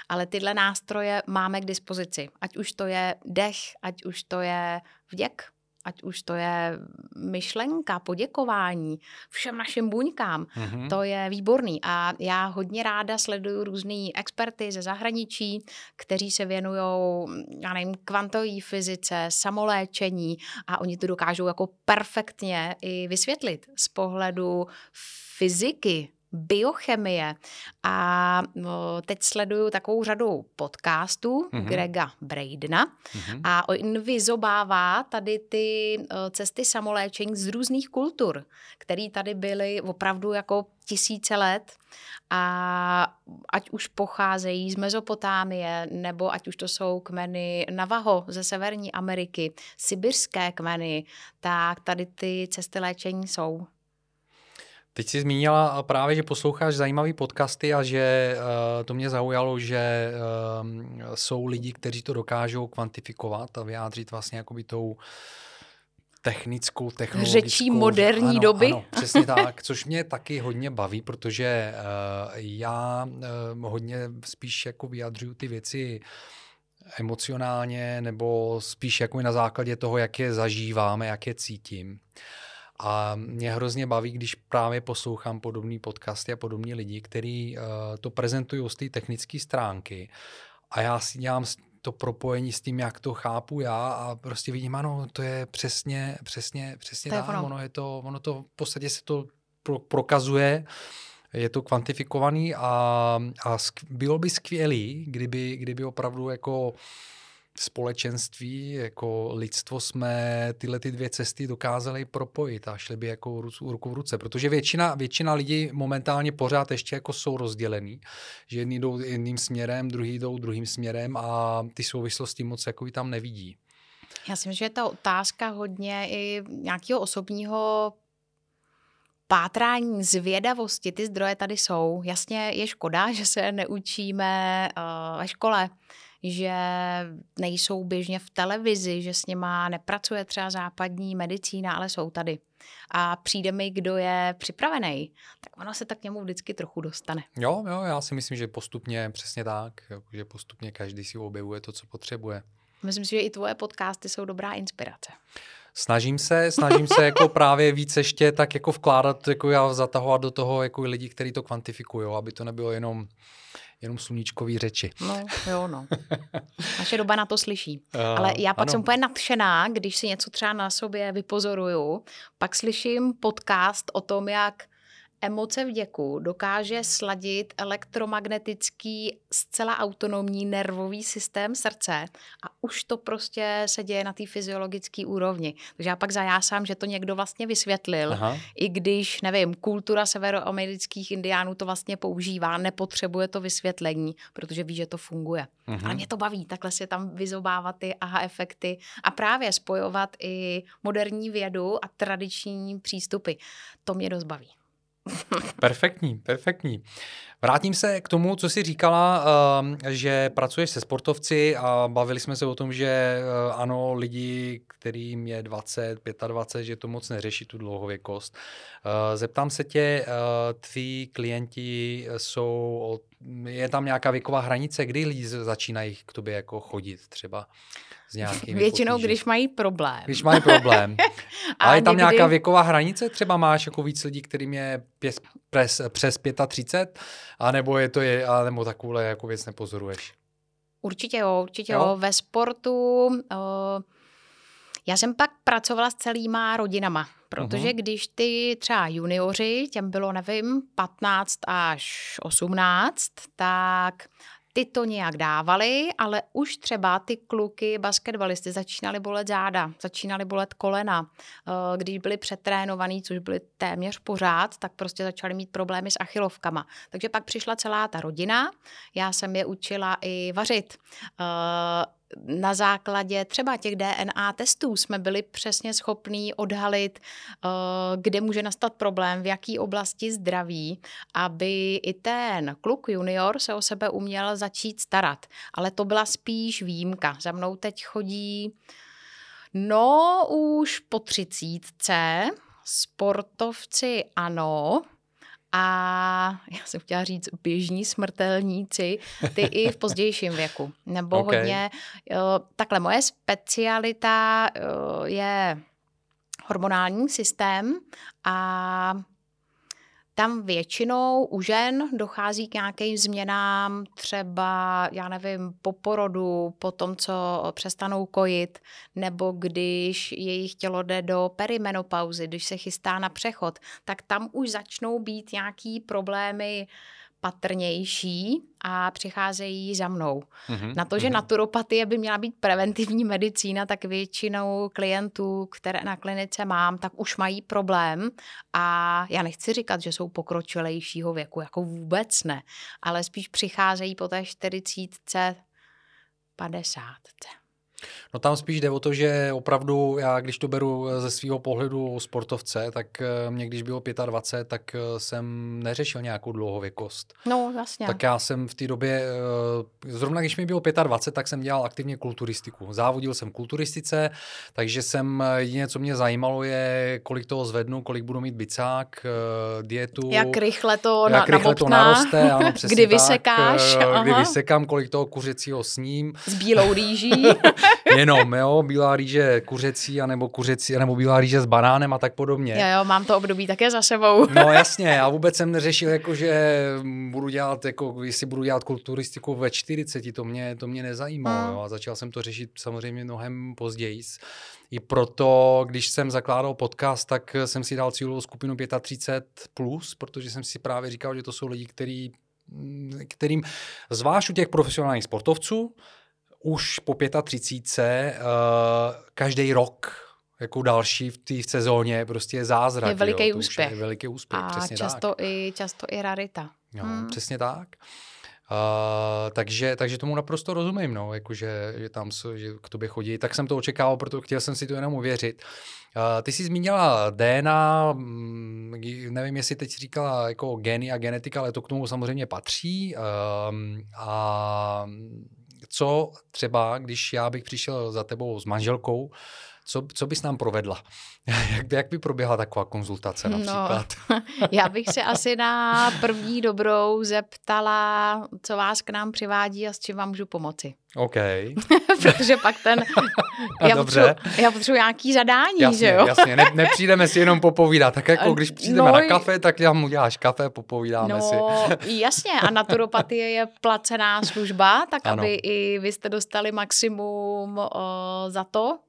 ale tyhle nástroje máme k dispozici. Ať už to je dech, ať už to je vděk, ať už to je myšlenka, poděkování všem našim buňkám, mm-hmm. to je výborný. A já hodně ráda sleduju různý experty ze zahraničí, kteří se věnují, já nevím, kvantové fyzice, samoléčení a oni to dokážou jako perfektně i vysvětlit z pohledu fyziky, biochemie. A teď sleduju takovou řadu podcastů mm-hmm. Grega Braidna mm-hmm. a on vyzobává tady ty cesty samoléčení z různých kultur, které tady byly opravdu jako tisíce let a ať už pocházejí z Mezopotámie, nebo ať už to jsou kmeny Navaho ze Severní Ameriky, sibirské kmeny, tak tady ty cesty léčení jsou.
Teď jsi zmínila právě, že posloucháš zajímavé podcasty a že uh, to mě zaujalo, že uh, jsou lidi, kteří to dokážou kvantifikovat a vyjádřit vlastně jakoby tou technickou, technologickou...
Řečí moderní
ano,
doby.
Ano, přesně tak, což mě taky hodně baví, protože uh, já uh, hodně spíš jako vyjadřuju ty věci emocionálně nebo spíš jako na základě toho, jak je zažíváme, jak je cítím. A mě hrozně baví, když právě poslouchám podobný podcasty a podobní lidi, kteří uh, to prezentují z té technické stránky. A já si dělám to propojení s tím, jak to chápu já a prostě vidím, ano, to je přesně, přesně, přesně tak.
ono.
Ono je to, ono to v podstatě se to pro, prokazuje, je to kvantifikovaný a, a bylo by skvělý, kdyby, kdyby opravdu jako společenství, jako lidstvo jsme tyhle ty dvě cesty dokázali propojit a šli by jako ru- ruku v ruce, protože většina, většina lidí momentálně pořád ještě jako jsou rozdělený, že jedni jdou jedním směrem, druhý jdou druhým směrem a ty souvislosti moc jako tam nevidí.
Já si myslím, že je ta otázka hodně i nějakého osobního pátrání, zvědavosti, ty zdroje tady jsou. Jasně je škoda, že se neučíme uh, ve škole, že nejsou běžně v televizi, že s nima nepracuje třeba západní medicína, ale jsou tady. A přijde mi, kdo je připravený, tak ono se tak k němu vždycky trochu dostane.
Jo, jo, já si myslím, že postupně přesně tak, jako, že postupně každý si objevuje to, co potřebuje.
Myslím si, že i tvoje podcasty jsou dobrá inspirace.
Snažím se, snažím se jako právě víc ještě tak jako vkládat, jako já zatahovat do toho jako lidi, kteří to kvantifikují, aby to nebylo jenom, jenom sluníčkový řeči.
No, jo, no. Naše doba na to slyší.
Uh,
Ale já pak
ano.
jsem úplně nadšená, když si něco třeba na sobě vypozoruju, pak slyším podcast o tom, jak emoce vděku dokáže sladit elektromagnetický zcela autonomní nervový systém srdce a už to prostě se děje na té fyziologické úrovni. Takže já pak zajásám, že to někdo vlastně vysvětlil,
Aha.
i když, nevím, kultura severoamerických indiánů to vlastně používá, nepotřebuje to vysvětlení, protože ví, že to funguje.
Mhm.
Ale mě to baví, takhle si tam vyzobávat ty aha efekty a právě spojovat i moderní vědu a tradiční přístupy. To mě dost baví.
Perfektní, perfektní. Vrátím se k tomu, co jsi říkala, um, že pracuješ se sportovci a bavili jsme se o tom, že uh, ano, lidi, kterým je 20, 25, že to moc neřeší tu dlouhověkost. Uh, zeptám se tě, uh, tví klienti jsou, je tam nějaká věková hranice, kdy lidi začínají k tobě jako chodit třeba s nějakými
Většinou,
potíži?
když mají problém.
Když mají problém.
A
Ale je tam
někdy-
nějaká věková hranice? Třeba máš jako víc lidí, kterým je pěs, přes, přes 35? A nebo je to je, a nebo takovouhle jako věc nepozoruješ?
Určitě jo, určitě jo.
Jo?
jo. Ve sportu uh, já jsem pak pracovala s celýma rodinama, protože
Mhm.
když ty třeba junioři, těm bylo, nevím, 15 až 18, tak ty to nějak dávali, ale už třeba ty kluky, basketbalisty, začínali bolet záda, začínali bolet kolena. Eh, Když byli přetrénovaní, což byli téměř pořád, tak prostě začali mít problémy s achilovkama. Takže pak přišla celá ta rodina, já jsem je učila i vařit. Na základě třeba těch DNA testů jsme byli přesně schopní odhalit, eh, kde může nastat problém, v jaké oblasti zdraví, aby i ten kluk junior se o sebe uměl začít starat. Ale to byla spíš výjimka. Za mnou teď chodí No, už po třicítce, sportovci ano, a já jsem chtěla říct běžní smrtelníci, ty i v pozdějším věku. Nebo
Ok.
hodně, jo, takhle moje specialita jo, je hormonální systém a tam většinou u žen dochází k nějakým změnám, třeba, já nevím, po porodu, po tom, co přestanou kojit, nebo když jejich tělo jde do perimenopauzy, když se chystá na přechod, tak tam už začnou být nějaký problémy patrnější a přicházejí za mnou.
Mhm,
Na to, že
mhm.
naturopatie by měla být preventivní medicína, tak většinou klientů, které na klinice mám, tak už mají problém a já nechci říkat, že jsou pokročilejšího věku, jako vůbec ne, ale spíš přicházejí po té 40, 50.
No tam spíš jde o to, že opravdu já, když to beru ze svého pohledu sportovce, tak eh, mě, když bylo 25, tak eh, jsem neřešil nějakou dlouhověkost.
No, jasně.
Tak já jsem v té době, eh, zrovna když mi bylo 25, tak jsem dělal aktivně kulturistiku. Závodil jsem kulturistice, takže jsem, eh, jediné, co mě zajímalo je, kolik toho zvednu, kolik budu mít bicák, eh, dietu.
jak rychle to
jak
na,
rychle to naroste, ano, přesně
kdy
tak,
vysekáš,
eh, kdy vysekám, kolik toho kuřecího sním,
s bílou rýží.
jenom, jo, bílá rýže kuřecí, anebo kuřecí, anebo bílá rýže s banánem a tak podobně.
Jo, jo, mám to období také za sebou.
No jasně, já vůbec jsem neřešil, jako, že budu dělat, jako, jestli budu dělat kulturistiku ve 40, to mě, to mě nezajímalo. Hmm. Jo, a začal jsem to řešit samozřejmě mnohem později. I proto, když jsem zakládal podcast, tak jsem si dal cílovou skupinu 35+, plus, protože jsem si právě říkal, že to jsou lidi, který, kterým, zvlášť u těch profesionálních sportovců, už po 35 uh, každý rok jako další v té sezóně prostě je zázrak.
Je veliký
jo,
úspěch.
Je veliký úspěch,
a
přesně
často
tak.
I, často i rarita.
Jo, hmm. Přesně tak. Uh, takže, takže tomu naprosto rozumím, no, jakože, že tam že k tobě chodí. Tak jsem to očekával, protože chtěl jsem si to jenom uvěřit. Uh, ty jsi zmínila DNA, mm, nevím, jestli teď říkala jako geny a genetika, ale to k tomu samozřejmě patří. Uh, a co třeba, když já bych přišel za tebou s manželkou, co, co bys nám provedla? jak, jak by proběhla taková konzultace no, například?
No, já bych se asi na první dobrou zeptala, co vás k nám přivádí a s čím vám můžu pomoci.
OK.
Protože pak ten... já,
Dobře.
Potřebuji, já potřebuji nějaký zadání,
jasně,
že jo?
Jasně, ne, nepřijdeme si jenom popovídat. Tak jako když přijdeme no, na kafe, tak já mu děláš kafe, popovídáme
no,
si.
jasně, a naturopatie je placená služba, tak ano. aby i vy jste dostali maximum o, za to,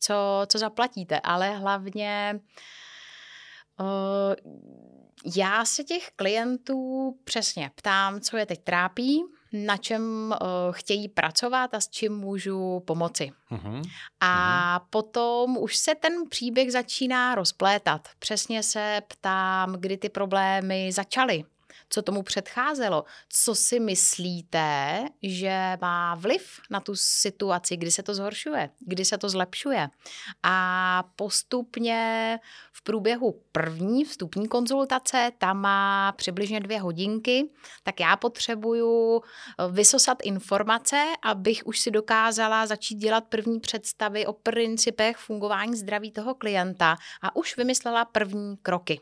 co, co zaplatíte, ale hlavně uh, já se těch klientů přesně ptám, co je teď trápí, na čem uh, chtějí pracovat a s čím můžu pomoci. Uh-huh. A uh-huh. potom už se ten příběh začíná rozplétat. Přesně se ptám, kdy ty problémy začaly co tomu předcházelo. Co si myslíte, že má vliv na tu situaci, kdy se to zhoršuje, kdy se to zlepšuje. A postupně v průběhu první vstupní konzultace, tam má přibližně dvě hodinky, tak já potřebuju eh, vysosat informace, abych už si dokázala začít dělat první představy o principech fungování zdraví toho klienta a už vymyslela první kroky.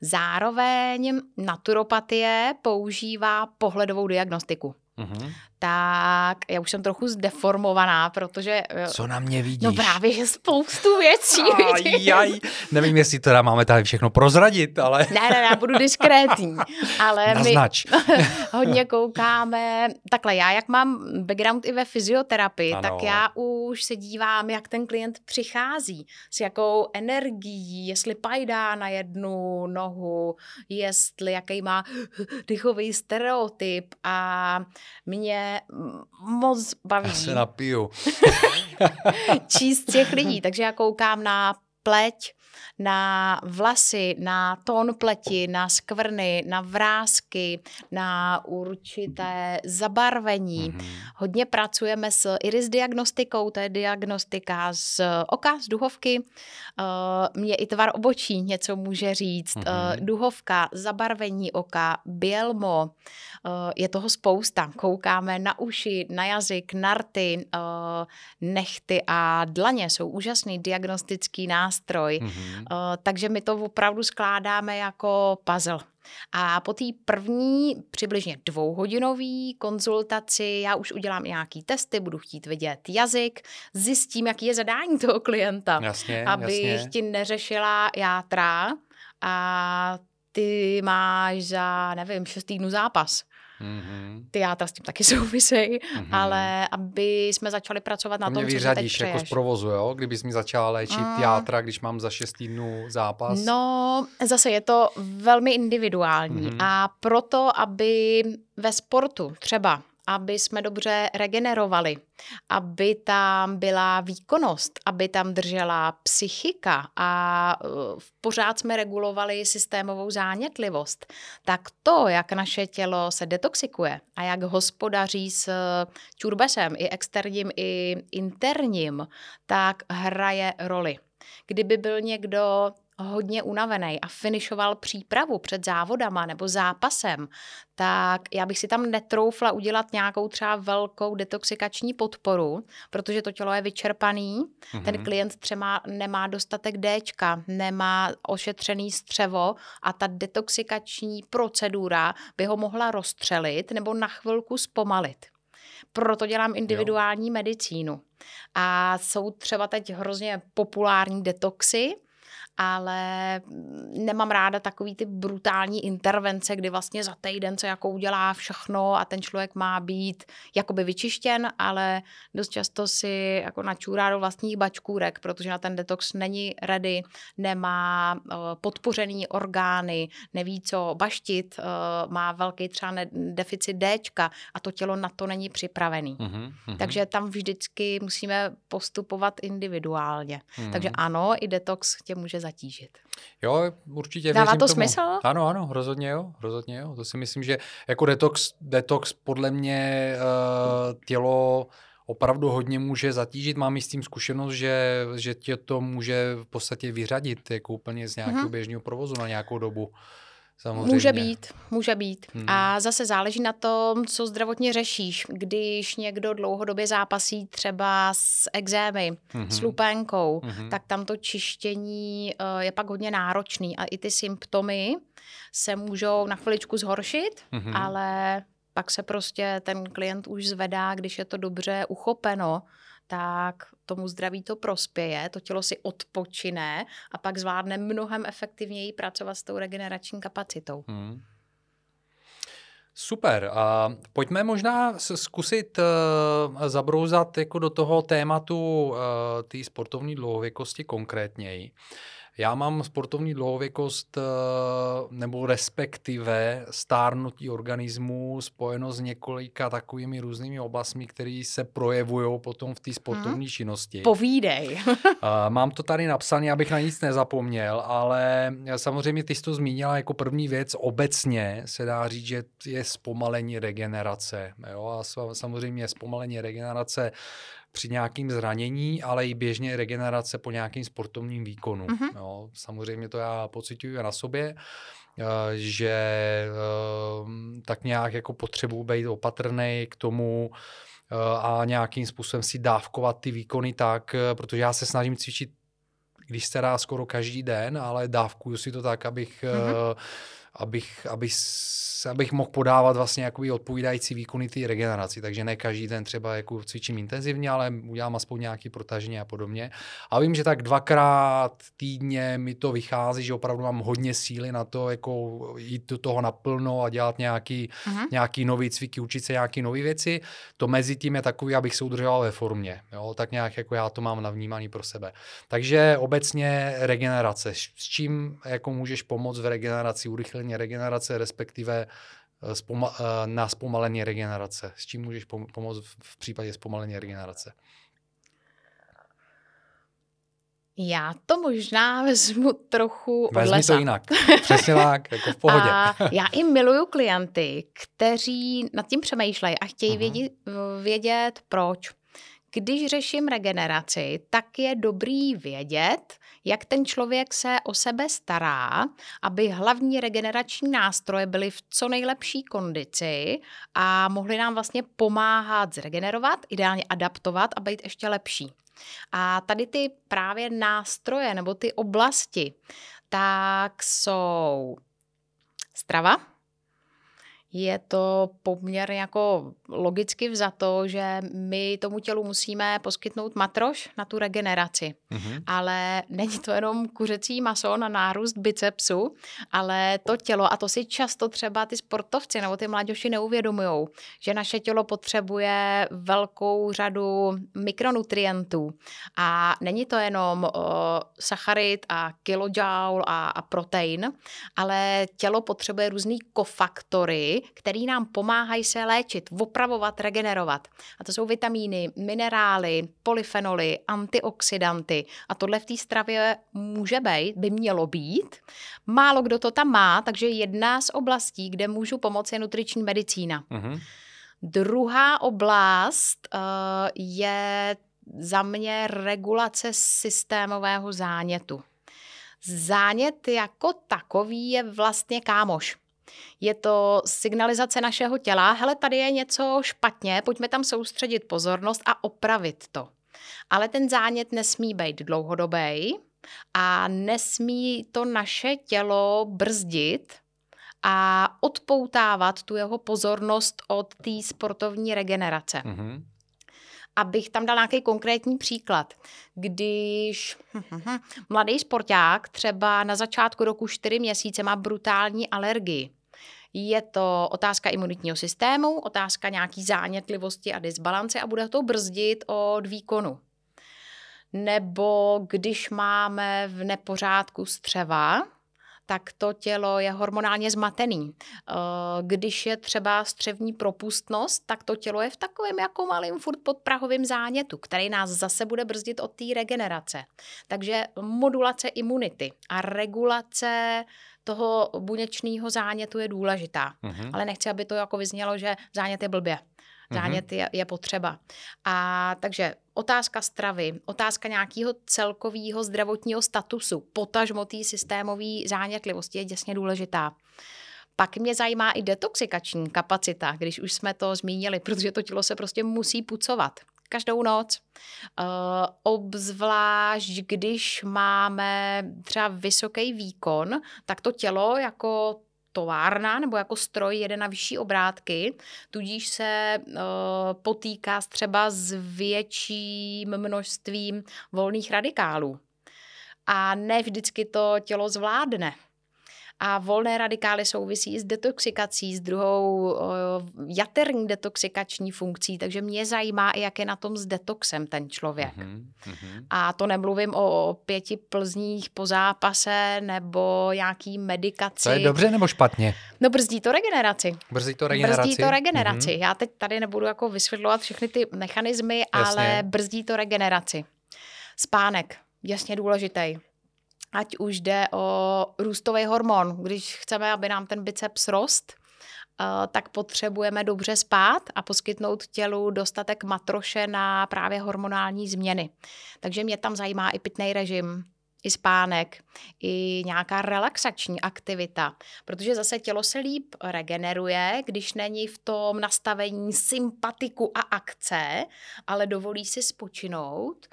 Zároveň naturopatie používá pohledovou diagnostiku. Mm-hmm. Tak já už jsem trochu zdeformovaná, protože...
Eh, Co na mě vidíš?
No právě, že spoustu věcí
Ajaj. Nevím, jestli teda máme tady všechno prozradit, ale...
Ne, ne, já budu diskrétní. Ale
Naznač.
my hodně koukáme... Takhle, já jak mám background i ve fyzioterapii, ano. tak já už se dívám, jak ten klient přichází, s jakou energií, jestli pajdá na jednu nohu, jestli jaký má dychový stereotyp a mě moc baví.
Já se napiju.
číst těch lidí, takže já koukám na pleť, na vlasy, na tón pleti, na skvrny, na vrázky, na určité zabarvení. Mm-hmm. Hodně pracujeme s iris diagnostikou, to je diagnostika z oka, z duhovky. Uh, mě i tvar obočí něco může říct. Mm-hmm. Uh, duhovka, zabarvení oka, bělmo, je toho spousta. Koukáme na uši, na jazyk, narty, uh, nechty a dlaně jsou úžasný diagnostický nástroj. Mm-hmm. Takže my to opravdu skládáme jako puzzle. A po té první přibližně dvouhodinový konzultaci já už udělám nějaký testy, budu chtít vidět jazyk, zjistím, jaký je zadání toho klienta,
jasně,
abych
jasně.
ti neřešila játra a ty máš za, nevím, šest týdnů zápas. Mm-hmm. Ty játra s tím taky souvisejí, mm-hmm. ale aby jsme začali pracovat na
to
tom,
mě
co teď
jako z provozu, jo? Kdybys mi začala léčit mm. játra, když mám za šest týdnů zápas?
No, zase je to velmi individuální mm-hmm. a proto, aby ve sportu třeba aby jsme dobře regenerovali, aby tam byla výkonnost, aby tam držela psychika a uh, pořád jsme regulovali systémovou zánětlivost, tak to, jak naše tělo se detoxikuje a jak hospodaří s čurbesem, i externím, i interním, tak hraje roli. Kdyby byl někdo hodně unavený a finišoval přípravu před závodama nebo zápasem, tak já bych si tam netroufla udělat nějakou třeba velkou detoxikační podporu, protože to tělo je vyčerpaný, mm-hmm. ten klient třeba nemá dostatek Dčka, nemá ošetřený střevo a ta detoxikační procedura by ho mohla rozstřelit nebo na chvilku zpomalit. proto dělám individuální jo. medicínu. A jsou třeba teď hrozně populární detoxy, ale nemám ráda takový ty brutální intervence, kdy vlastně za týden se jako udělá všechno a ten člověk má být jakoby vyčištěn, ale dost často si jako načůrá do vlastních bačkůrek, protože na ten detox není ready, nemá uh, podpořený orgány, neví co baštit, uh, má velký třeba deficit D a to tělo na to není připravený. Uh-huh, uh-huh. Takže tam vždycky musíme postupovat individuálně. Uh-huh. Takže ano, i detox tě může zatížit.
Jo, určitě
Dává to
tomu.
smysl?
Ano, ano, rozhodně jo, rozhodně jo. To si myslím, že jako detox, detox podle mě uh, tělo opravdu hodně může zatížit. Mám i s tím zkušenost, že, že tě to může v podstatě vyřadit jako úplně z nějakého uh-huh. běžného provozu na nějakou dobu. Samozřejmě.
Může být, může být. Hmm. A zase záleží na tom, co zdravotně řešíš. Když někdo dlouhodobě zápasí třeba s exémy, hmm. s lupenkou, hmm. tak tam to čištění uh, je pak hodně náročný a i ty symptomy se můžou na chviličku zhoršit, hmm. ale pak se prostě ten klient už zvedá, když je to dobře uchopeno tak tomu zdraví to prospěje, to tělo si odpočine a pak zvládne mnohem efektivněji pracovat s tou regenerační kapacitou. Hmm.
Super. A pojďme možná zkusit uh, zabrouzat jako do toho tématu uh, té sportovní dlouhověkosti konkrétněji. Uh, já mám sportovní dlouhověkost eh, nebo respektive stárnutí organismu spojeno s několika takovými různými oblastmi, které se projevují potom v té sportovní hmm. činnosti.
Povídej.
mám to tady napsané, abych na nic nezapomněl, ale samozřejmě ty jsi to zmínila jako první věc. Obecně se dá říct, že je zpomalení regenerace. Jo? A samozřejmě zpomalení regenerace při nějakým zranění, ale i běžně regenerace po nějakým sportovním výkonu. Mm-hmm. Jo, samozřejmě to já pocituju na sobě, eh, že eh, tak nějak jako potřebuji být opatrný k tomu eh, a nějakým způsobem si dávkovat ty výkony tak, protože já se snažím cvičit když se dá skoro každý den, ale dávkuju si to tak, abych, mm-hmm. Abych, abych abych mohl podávat vlastně jakoby odpovídající výkony té regeneraci. Takže ne každý den třeba jako cvičím intenzivně, ale udělám aspoň nějaký protažení a podobně. A vím, že tak dvakrát týdně mi to vychází, že opravdu mám hodně síly na to, jako jít do toho naplno a dělat nějaký, uh-huh. nějaký nový cviky, učit se nějaké nové věci. To mezi tím je takový, abych se udržoval ve formě. Jo? Tak nějak jako já to mám navnímaný pro sebe. Takže obecně regenerace. S čím jako můžeš pomoct v regeneraci, urychlení regenerace, respektive Eh, spoma- eh, na zpomalení regenerace. S čím můžeš pom- pomoct v případě zpomalení regenerace?
Já to možná vezmu trochu od
Vezmi
lesa.
to jinak. Přesně tak, jako v pohodě.
A já i miluju klienty, kteří nad tím přemýšlejí a chtějí uh-huh. vědět, vědět, proč. Když řeším regeneraci, tak je dobrý vědět, jak ten člověk se o sebe stará, aby hlavní regenerační nástroje byly v co nejlepší kondici a mohly nám vlastně pomáhat zregenerovat, ideálně adaptovat a být ještě lepší. A tady ty právě nástroje nebo ty oblasti, tak jsou strava, je to poměrně jako logicky vzato, že my tomu tělu musíme poskytnout matroš na tu regeneraci. Mm-hmm. Ale není to jenom kuřecí maso na nárůst bicepsu, ale to tělo, a to si často třeba ty sportovci nebo ty mladěši neuvědomují, že naše tělo potřebuje velkou řadu mikronutrientů. A není to jenom uh, sacharid a kilojoule a, a protein, ale tělo potřebuje různý kofaktory, který nám pomáhají se léčit, opravovat, regenerovat. A to jsou vitamíny, minerály, polyfenoly, antioxidanty. A tohle v té stravě může být, by mělo být. Málo kdo to tam má, takže jedna z oblastí, kde můžu pomoci, je nutriční medicína. Uh-huh. Druhá oblast uh, je za mě regulace systémového zánětu. Zánět jako takový je vlastně kámoš. Je to signalizace našeho těla, hele, tady je něco špatně, pojďme tam soustředit pozornost a opravit to. Ale ten zánět nesmí být dlouhodobý a nesmí to naše tělo brzdit a odpoutávat tu jeho pozornost od té sportovní regenerace. Mm-hmm. Abych tam dal nějaký konkrétní příklad. Když mladý sporták třeba na začátku roku 4 měsíce má brutální alergii, je to otázka imunitního systému, otázka nějaký zánětlivosti a disbalance a bude to brzdit od výkonu. Nebo když máme v nepořádku střeva, tak to tělo je hormonálně zmatený. Eh, když je třeba střevní propustnost, tak to tělo je v takovém jako malým furt podprahovým zánětu, který nás zase bude brzdit od té regenerace. Takže modulace imunity a regulace toho buněčného zánětu je důležitá. Mm-hmm. Ale nechci, aby to jako vyznělo, že zánět je blbě. Zánět mm-hmm. je, je potřeba. A takže otázka stravy, otázka nějakého celkového zdravotního statusu, potažmo té systémové zánětlivosti je děsně důležitá. Pak mě zajímá i detoxikační kapacita, když už jsme to zmínili, protože to tělo se prostě musí pucovat každou noc. Uh, obzvlášť, když máme třeba vysoký výkon, tak to tělo jako továrna nebo jako stroj jede na vyšší obrátky, tudíž se uh, potýká třeba s větším množstvím volných radikálů. A ne vždycky to tělo zvládne. A volné radikály souvisí s detoxikací, s druhou uh, jaterní detoxikační funkcí, takže mě zajímá, jak je na tom s detoxem ten člověk. Mm-hmm. A to nemluvím o pěti plzních po zápase nebo nějaký medikaci.
To je dobře nebo špatně?
No brzdí to regeneraci.
Brzdí to regeneraci?
Brzdí to regeneraci. Mm-hmm. Já teď tady nebudu jako vysvětlovat všechny ty mechanismy, Jasně. ale brzdí to regeneraci. Spánek, jasně důležitý ať už jde o růstový hormon. Když chceme, aby nám ten biceps rost, eh, tak potřebujeme dobře spát a poskytnout tělu dostatek matroše na právě hormonální změny. Takže mě tam zajímá i pitný režim, i spánek, i nějaká relaxační aktivita, protože zase tělo se líp regeneruje, když není v tom nastavení sympatiku a akce, ale dovolí si spočinout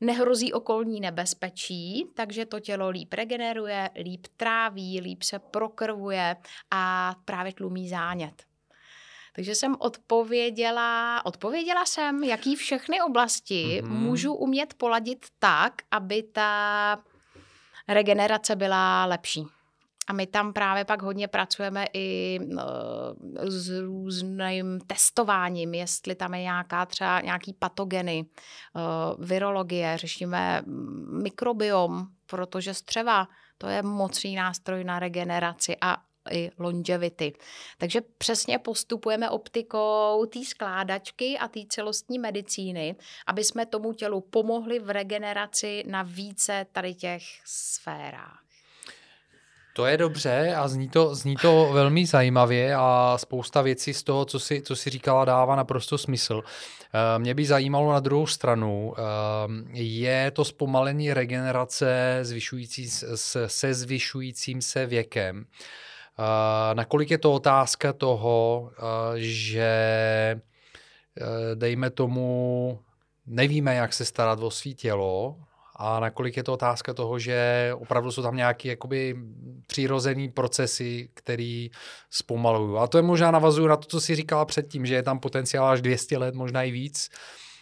nehrozí okolní nebezpečí, takže to tělo líp regeneruje, líp tráví, líp se prokrvuje a právě tlumí zánět. Takže jsem odpověděla, odpověděla jsem, jaký všechny oblasti mm-hmm. můžu umět poladit tak, aby ta regenerace byla lepší. A my tam právě pak hodně pracujeme i uh, s různým testováním, jestli tam je nějaká třeba nějaký patogeny, uh, virologie, řešíme mikrobiom, protože střeva to je mocný nástroj na regeneraci a i longevity. Takže přesně postupujeme optikou té skládačky a té celostní medicíny, aby jsme tomu tělu pomohli v regeneraci na více tady těch sférách.
To je dobře a zní to, zní to velmi zajímavě a spousta věcí z toho, co si, co si říkala, dává naprosto smysl. Eh, mě by zajímalo na druhou stranu, eh, je to zpomalení regenerace zvyšující se zvyšujícím se věkem. Eh, nakolik je to otázka toho, že dejme tomu, nevíme, jak se starat o svý tělo, a nakolik je to otázka toho, že opravdu jsou tam nějaké jakoby přirozený procesy, které zpomalují. A to je možná navazuju na to, co jsi říkala předtím, že je tam potenciál až 200 let, možná i víc.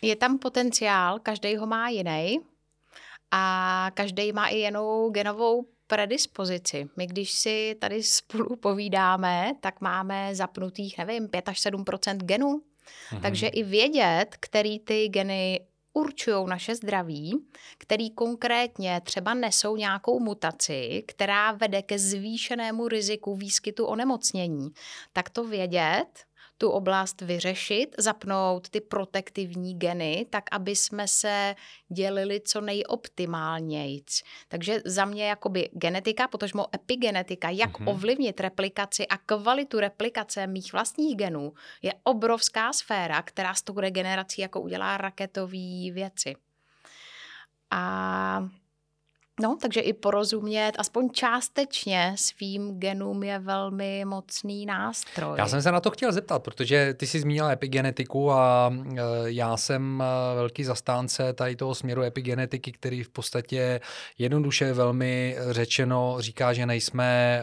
Je tam potenciál, každý ho má jiný a každý má i jinou genovou predispozici. My, když si tady spolu povídáme, tak máme zapnutých, nevím, 5 až 7% genů. Mhm. Takže i vědět, který ty geny určují naše zdraví, který konkrétně třeba nesou nějakou mutaci, která vede ke zvýšenému riziku výskytu onemocnění, tak to vědět tu oblast vyřešit, zapnout ty protektivní geny, tak aby jsme se dělili co nejoptimálněji. Takže za mě jakoby genetika, potažmo epigenetika, jak mm-hmm. ovlivnit replikaci a kvalitu replikace mých vlastních genů, je obrovská sféra, která s tou regenerací jako udělá raketové věci. A No, takže i porozumět aspoň částečně svým genům je velmi mocný nástroj.
Já jsem se na to chtěl zeptat, protože ty jsi zmínila epigenetiku a e, já jsem e, velký zastánce tady toho směru epigenetiky, který v podstatě jednoduše velmi řečeno říká, že nejsme,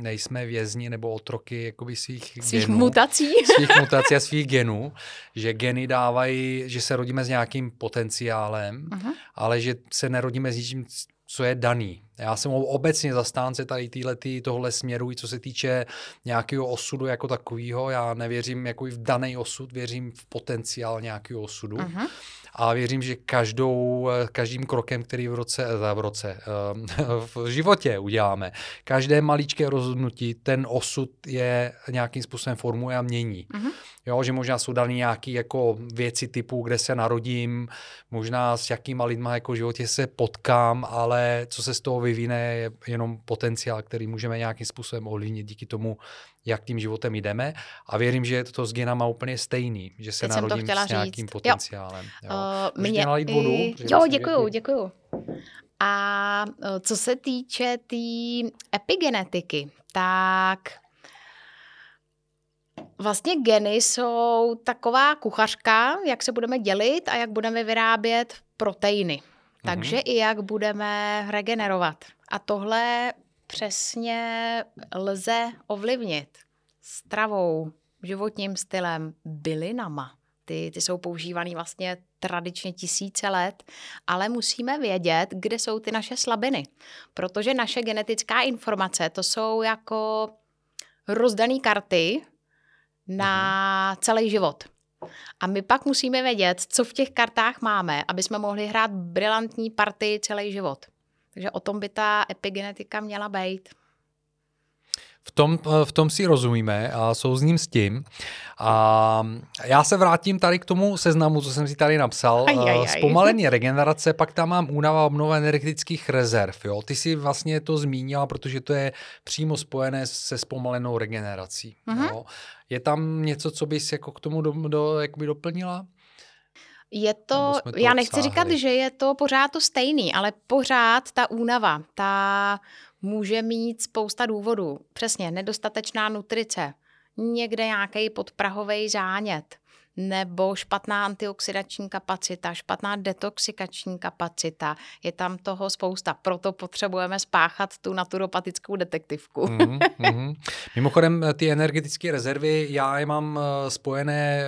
nejsme vězni nebo otroky jakoby svých,
svých
genů,
mutací.
svých mutací a svých genů, že geny dávají, že se rodíme s nějakým potenciálem, uh-huh. ale že se nerodíme s ničím, co je daný. Já jsem obecně zastánce tady týhletý, tohle směru, i co se týče nějakého osudu jako takového. Já nevěřím jako v daný osud, věřím v potenciál nějakého osudu. Uh-huh. A věřím, že každou, každým krokem, který v roce, v roce, v životě uděláme, každé maličké rozhodnutí, ten osud je nějakým způsobem formuje a mění. Uh-huh. Jo, že možná jsou dané nějaké jako věci typu, kde se narodím, možná s jakýma lidma jako v životě se potkám, ale co se z toho vyvine, je jenom potenciál, který můžeme nějakým způsobem ovlivnit díky tomu, jak tím životem jdeme. A věřím, že je to s genama úplně stejný, že se
Teď
narodím s nějakým
říct.
potenciálem. Jo.
Jo. Uh, mě, vodu? I... Jo, děkuju, děkuju. A eh, co se týče té tý epigenetiky, tak Vlastně geny jsou taková kuchařka, jak se budeme dělit a jak budeme vyrábět proteiny. Takže mm-hmm. i jak budeme regenerovat. A tohle přesně lze ovlivnit stravou, životním stylem, bylinama. Ty, ty jsou používaný vlastně tradičně tisíce let, ale musíme vědět, kde jsou ty naše slabiny. Protože naše genetická informace, to jsou jako rozdané karty, na mhm. celý život. A my pak musíme vědět, co v těch kartách máme, aby jsme mohli hrát brilantní party celý život. Takže o tom by ta epigenetika měla být.
V tom, v tom si rozumíme a souzním s tím. A já se vrátím tady k tomu seznamu, co jsem si tady napsal. Aj, aj, aj. Zpomalení regenerace, pak tam mám únava obnova energetických rezerv. Jo? Ty si vlastně to zmínila, protože to je přímo spojené se zpomalenou regenerací. Uh-huh. Jo? Je tam něco, co bys jako k tomu do, do, jakoby doplnila?
Je to, to já nechci obsáhli. říkat, že je to pořád to stejný, ale pořád ta únava, ta může mít spousta důvodů. Přesně, nedostatečná nutrice, někde nějaký podprahový zánět, nebo špatná antioxidační kapacita, špatná detoxikační kapacita. Je tam toho spousta, proto potřebujeme spáchat tu naturopatickou detektivku. Mm,
mm. Mimochodem, ty energetické rezervy, já je mám eh, spojené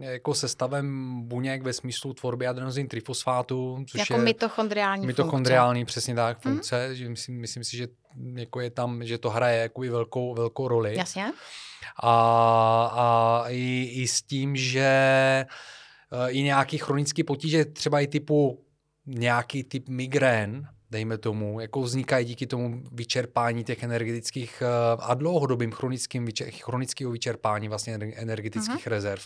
eh, jako se stavem buněk ve smyslu tvorby adenozin trifosfátu,
což jako je mitochondriální
mitochondriální, funkce. přesně tak, funkce. Mm. Že myslím, myslím si, že jako je tam, že to hraje jako velkou, velkou roli.
Jasně
a, a i, i s tím, že e, i nějaký chronický potíže, třeba i typu nějaký typ migrén, dejme tomu, jako vznikají díky tomu vyčerpání těch energetických e, a dlouhodobým chronickým, chronického vyčerpání vlastně energetických uh-huh. rezerv.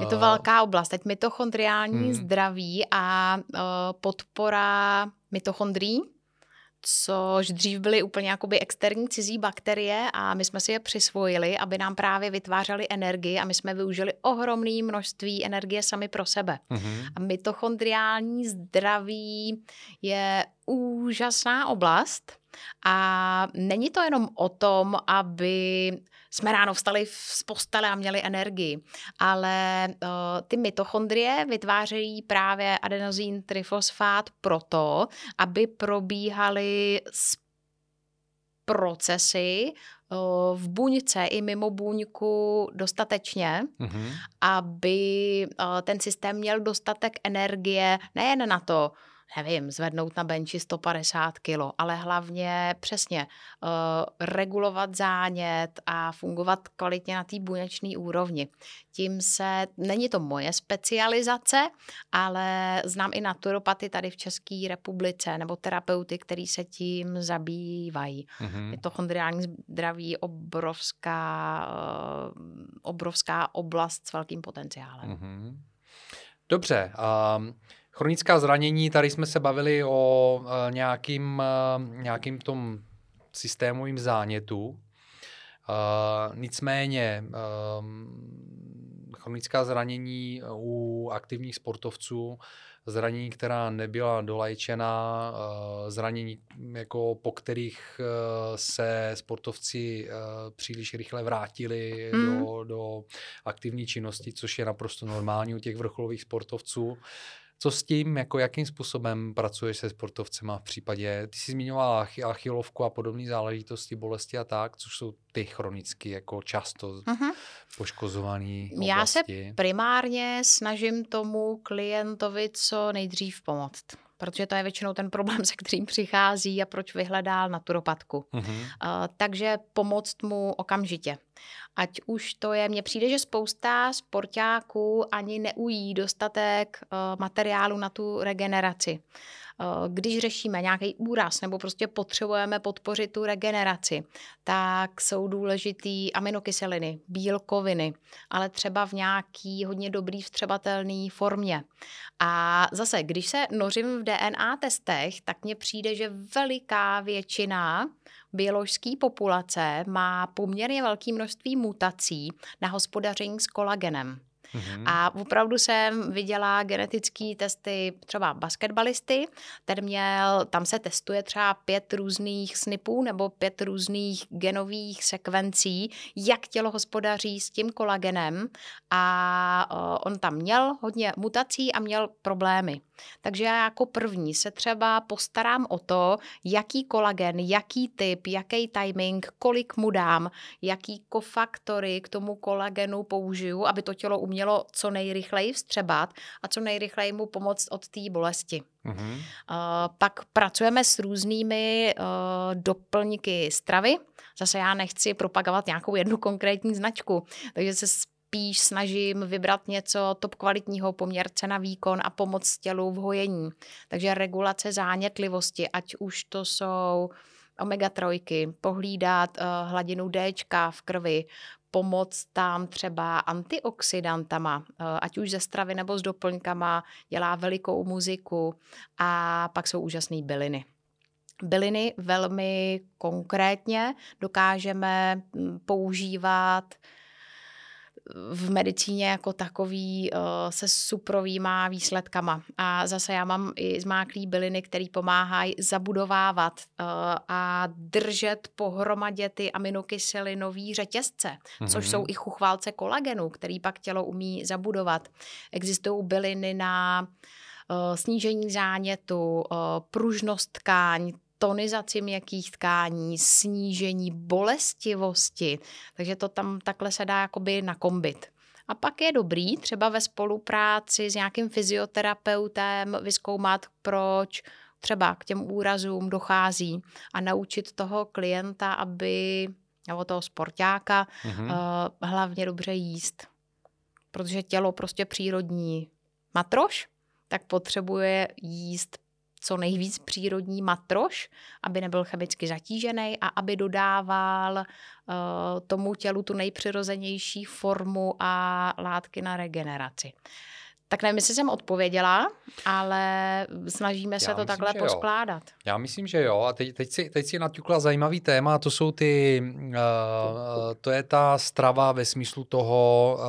Je to velká oblast. Teď mitochondriální hmm. zdraví a uh, podpora mitochondrií, což dřív byly úplně jakoby externí cizí bakterie a my jsme si je přisvojili, aby nám právě vytvářely energii a my jsme využili ohromné množství energie sami pro sebe. Mm-hmm. A mitochondriální zdraví je úžasná oblast a není to jenom o tom, aby jsme ráno vstali z postele a měli energii, ale uh, ty mitochondrie vytvářejí právě adenozín trifosfát proto, aby probíhaly procesy v buňce i mimo buňku dostatečně, mm-hmm. aby ten systém měl dostatek energie nejen na to, nevím, zvednout na benči 150 kg, ale hlavně přesně uh, regulovat zánět a fungovat kvalitně na té buněčné úrovni. Tím se, není to moje specializace, ale znám i naturopaty tady v České republice nebo terapeuty, který se tím zabývají. Mm-hmm. Je to chondriální zdraví obrovská, uh, obrovská oblast s velkým potenciálem. Mm-hmm.
Dobře. Um... Chronická zranění, tady jsme se bavili o uh, nějakým, uh, nějakým tom systémovým zánětu. Uh, nicméně um, chronická zranění u aktivních sportovců zranění, která nebyla dolajčena, zranění, jako po kterých se sportovci příliš rychle vrátili mm. do, do aktivní činnosti, což je naprosto normální u těch vrcholových sportovců. Co s tím, jako jakým způsobem pracuješ se sportovcema v případě, ty jsi zmiňovala achilovku a podobné záležitosti, bolesti a tak, což jsou ty chronicky jako často uh-huh. poškozovaný oblasti.
Já se primárně snažím tomu klientovi co nejdřív pomoct protože to je většinou ten problém, se kterým přichází a proč vyhledal naturopatku. Uh-huh. Uh, takže pomoct mu okamžitě. Ať už to je, mně přijde, že spousta sportáků ani neují dostatek uh, materiálu na tu regeneraci. Eh, když řešíme nějaký úraz nebo prostě potřebujeme podpořit tu regeneraci, tak jsou důležitý aminokyseliny, bílkoviny, ale třeba v nějaký hodně dobrý vstřebatelný formě. A zase, když se nořím v DNA testech, tak mně přijde, že veliká většina bioložské populace má poměrně velké množství mutací na hospodaření s kolagenem. Mm-hmm. A opravdu jsem viděla genetické testy třeba basketbalisty, ten měl, tam se testuje třeba pět různých snipů nebo pět různých genových sekvencí, jak tělo hospodaří s tím kolagenem a on tam měl hodně mutací a měl problémy. Takže já jako první se třeba postarám o to, jaký kolagen, jaký typ, jaký timing, kolik mu dám, jaký kofaktory k tomu kolagenu použiju, aby to tělo umělo co nejrychleji vstřebat a co nejrychleji mu pomoct od té bolesti. Uh-huh. Uh, pak pracujeme s různými uh, doplňky stravy. Zase já nechci propagovat nějakou jednu konkrétní značku, takže se spíš snažím vybrat něco top kvalitního, poměrce na výkon a pomoc tělu v hojení. Takže regulace zánětlivosti, ať už to jsou omega-3, pohlídat uh, hladinu D v krvi, pomoc tam třeba antioxidantama, uh, ať už ze stravy nebo s doplňkama, dělá velikou muziku a pak jsou úžasné byliny. Byliny velmi konkrétně dokážeme hm, používat v medicíně jako takový uh, se suprovýma výsledkama. A zase já mám i zmáklý byliny, které pomáhají zabudovávat uh, a držet pohromadě ty aminokyselinové řetězce, mm-hmm. což jsou i chuchválce kolagenu, který pak tělo umí zabudovat. Existují byliny na uh, snížení zánětu, pružnost tkáň, tonizaci měkkých tkání, snížení bolestivosti, takže to tam takhle se dá jakoby nakombit. A pak je dobrý třeba ve spolupráci s nějakým fyzioterapeutem vyskoumat, proč třeba k těm úrazům dochází a naučit toho klienta, aby, nebo toho sportáka, mm-hmm. uh, hlavně dobře jíst. Protože tělo prostě přírodní matroš, tak potřebuje jíst co nejvíc přírodní matroš, aby nebyl chemicky zatížený a aby dodával uh, tomu tělu tu nejpřirozenější formu a látky na regeneraci. Tak nevím, jestli jsem odpověděla, ale snažíme se Já to myslím, takhle poskládat. Jo.
Já myslím, že jo. A teď, teď, si, teď si naťukla zajímavý téma, a to jsou ty, uh, to je ta strava ve smyslu toho, uh,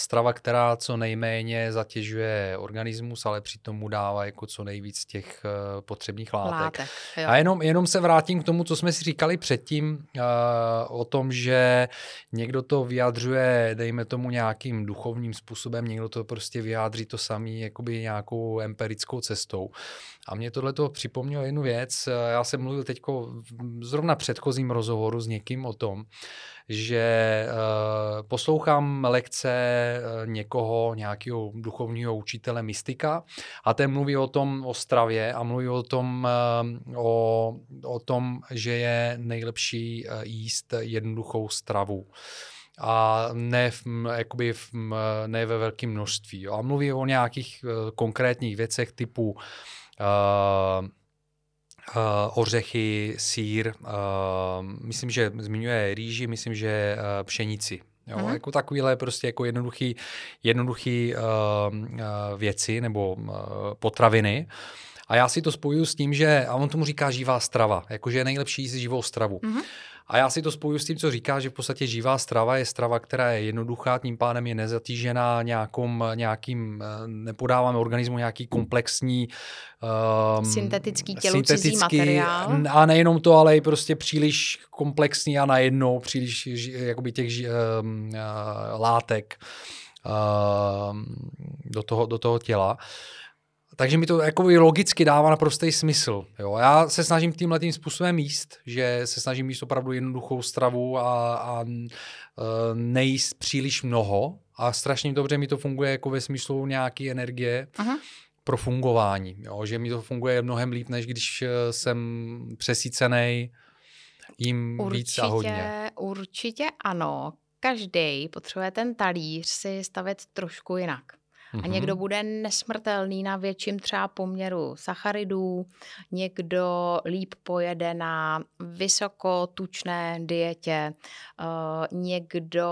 strava, která co nejméně zatěžuje organismus, ale přitom mu dává jako co nejvíc těch uh, potřebných látek. látek a jenom, jenom se vrátím k tomu, co jsme si říkali předtím, uh, o tom, že někdo to vyjadřuje, dejme tomu nějakým duchovním způsobem, někdo to prostě vyjádří vyjádří to samý jakoby nějakou empirickou cestou. A mě tohle to připomnělo jednu věc. Já jsem mluvil teď zrovna předchozím rozhovoru s někým o tom, že uh, poslouchám lekce uh, někoho, nějakého duchovního učitele mystika a ten mluví o tom, o stravě a mluví o tom, uh, o, o tom, že je nejlepší jíst jednoduchou stravu a ne, v, jakoby v, ne ve velkém množství. Jo. A mluví o nějakých konkrétních věcech typu uh, ořechy, sír, uh, myslím, že zmiňuje rýži, myslím, že uh, pšenici. Jo, mm-hmm. Jako takovýhle prostě jako jednoduchý, jednoduchý uh, uh, věci nebo uh, potraviny. A já si to spojuju s tím, že, a on tomu říká živá strava, jakože je nejlepší jíst živou stravu. Mm-hmm. A já si to spojuju s tím, co říká, že v podstatě živá strava je strava, která je jednoduchá, tím pádem je nezatížená nějakým, nějakým eh, nepodáváme organismu nějaký komplexní
um, syntetický tělo, syntetický, materiál.
A nejenom to, ale i prostě příliš komplexní a najednou příliš jakoby těch um, uh, látek uh, do, toho, do toho těla. Takže mi to jako logicky dává naprostý smysl. Jo. Já se snažím tímhle tím způsobem jíst, že se snažím jíst opravdu jednoduchou stravu a, a uh, nejíst příliš mnoho a strašně dobře mi to funguje jako ve smyslu nějaké energie. Aha pro fungování. Jo? Že mi to funguje mnohem líp, než když e, jsem přesícený jim určitě, víc a hodně.
Určitě ano. Každý potřebuje ten talíř si stavět trošku jinak. Mm-hmm. A někdo bude nesmrtelný na větším třeba poměru sacharidů, někdo líp pojede na vysokotučné dietě, uh, někdo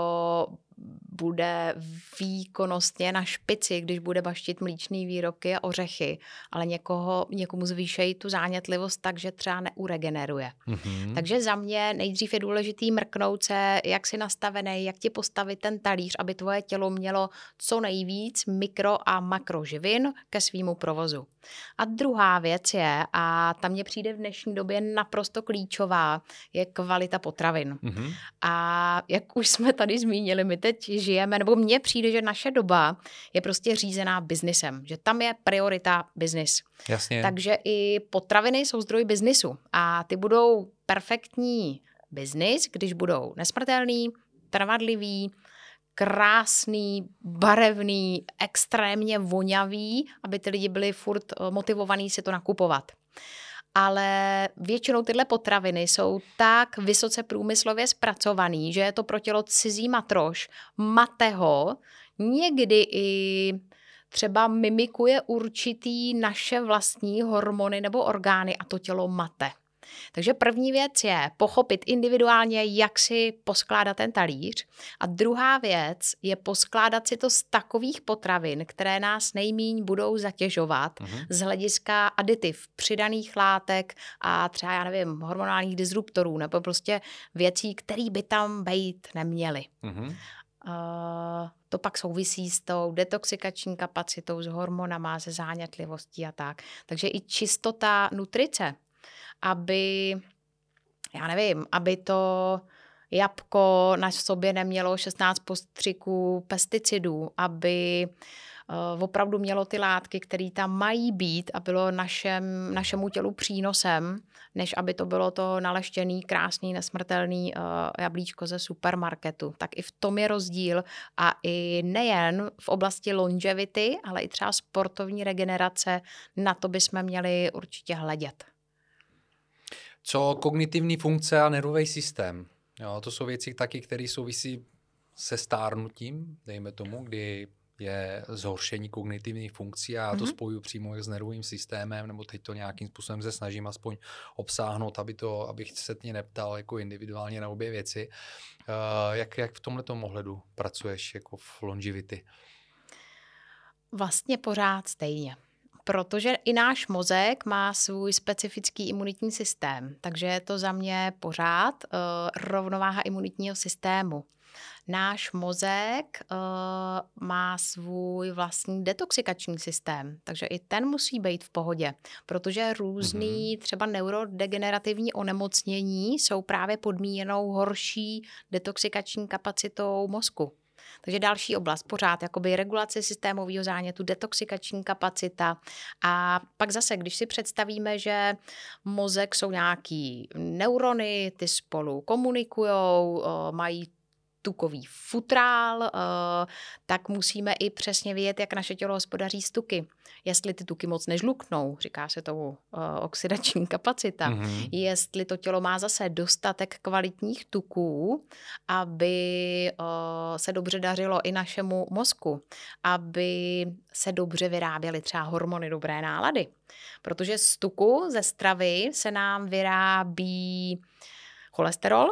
bude výkonnostně na špici, když bude baštit mlíčný výrobky a ořechy, ale někoho, někomu zvýšejí tu zánětlivost tak, že třeba neuregeneruje. Mm-hmm. Takže za mě nejdřív je důležitý mrknout se, jak si nastavený, jak ti postavit ten talíř, aby tvoje tělo mělo co nejvíc mikro a makroživin ke svýmu provozu. A druhá věc je, a tam mě přijde v dnešní době naprosto klíčová, je kvalita potravin. Mm-hmm. A jak už jsme tady zmínili, my teď žijeme, nebo mně přijde, že naše doba je prostě řízená biznisem, že tam je priorita biznis.
Jasně.
Takže i potraviny jsou zdroj biznisu a ty budou perfektní biznis, když budou nesmrtelný, trvadlivý, krásný, barevný, extrémně vonavý, aby ty lidi byli furt eh, motivovaní si to nakupovat. Ale většinou tyhle potraviny jsou tak vysoce průmyslově zpracovaný, že je to pro tělo cizí matroš, mateho, někdy i třeba mimikuje určitý naše vlastní hormony nebo orgány a to tělo mate. Takže první věc je pochopit individuálně, jak si poskládat ten talíř. A druhá věc je poskládat si to z takových potravin, které nás nejmíň budou zatěžovat uh-huh. z hlediska aditiv, přidaných látek a třeba, já nevím, hormonálních disruptorů nebo prostě věcí, které by tam být neměly. Uh-huh. Uh, to pak souvisí s tou detoxikační kapacitou, s hormonama, se zánětlivostí a tak. Takže i čistota nutrice aby, já nevím, aby to jabko na sobě nemělo 16 postřiků pesticidů, aby uh, opravdu mělo ty látky, které tam mají být a bylo našem, našemu tělu přínosem, než aby to bylo to naleštěný, krásný, nesmrtelný uh, jablíčko ze supermarketu. Tak i v tom je rozdíl a i nejen v oblasti longevity, ale i třeba sportovní regenerace, na to bychom měli určitě hledět.
Co kognitivní funkce a nervový systém? Jo, to jsou věci taky, které souvisí se stárnutím, dejme tomu, kdy je zhoršení kognitivních funkcí a já to mm-hmm. spoju přímo s nervovým systémem, nebo teď to nějakým způsobem se snažím aspoň obsáhnout, aby to, abych se tě neptal jako individuálně na obě věci. Uh, jak, jak v tomhle ohledu pracuješ jako v longevity?
Vlastně pořád stejně protože i náš mozek má svůj specifický imunitní systém, takže je to za mě pořád uh, rovnováha imunitního systému. Náš mozek uh, má svůj vlastní detoxikační systém, takže i ten musí být v pohodě, protože různý mm-hmm. třeba neurodegenerativní onemocnění jsou právě podmíněnou horší detoxikační kapacitou mozku. Takže další oblast pořád, jakoby regulace systémového zánětu, detoxikační kapacita. A pak zase, když si představíme, že mozek jsou nějaký neurony, ty spolu komunikují, mají tukový futrál, eh, tak musíme i přesně vědět, jak naše tělo hospodaří s tuky. Jestli ty tuky moc nežluknou, říká se tomu eh, oxidační kapacita, mm-hmm. jestli to tělo má zase dostatek kvalitních tuků, aby eh, se dobře dařilo i našemu mozku, aby se dobře vyráběly třeba hormony dobré nálady. Protože z tuku, ze stravy se nám vyrábí cholesterol,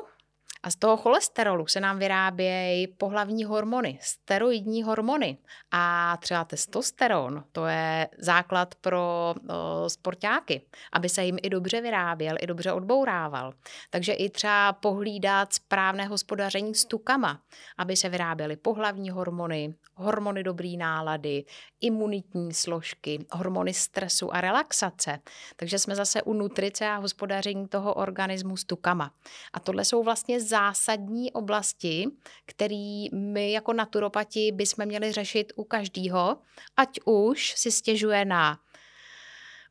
A z toho cholesterolu se nám vyrábějí pohlavní hormony, steroidní hormony. A třeba testosteron, to je základ pro o, sportáky, aby se jim i dobře vyráběl, i dobře odbourával. Takže i třeba pohlídat správné hospodaření s tukama, aby se vyráběly pohlavní hormony, hormony dobré nálady, imunitní složky, hormony stresu a relaxace. Takže jsme zase u nutrice a hospodaření toho organismu s tukama. A tohle jsou vlastně zásadní oblasti, které my jako naturopati bychom měli řešit u každého, ať už si stěžuje na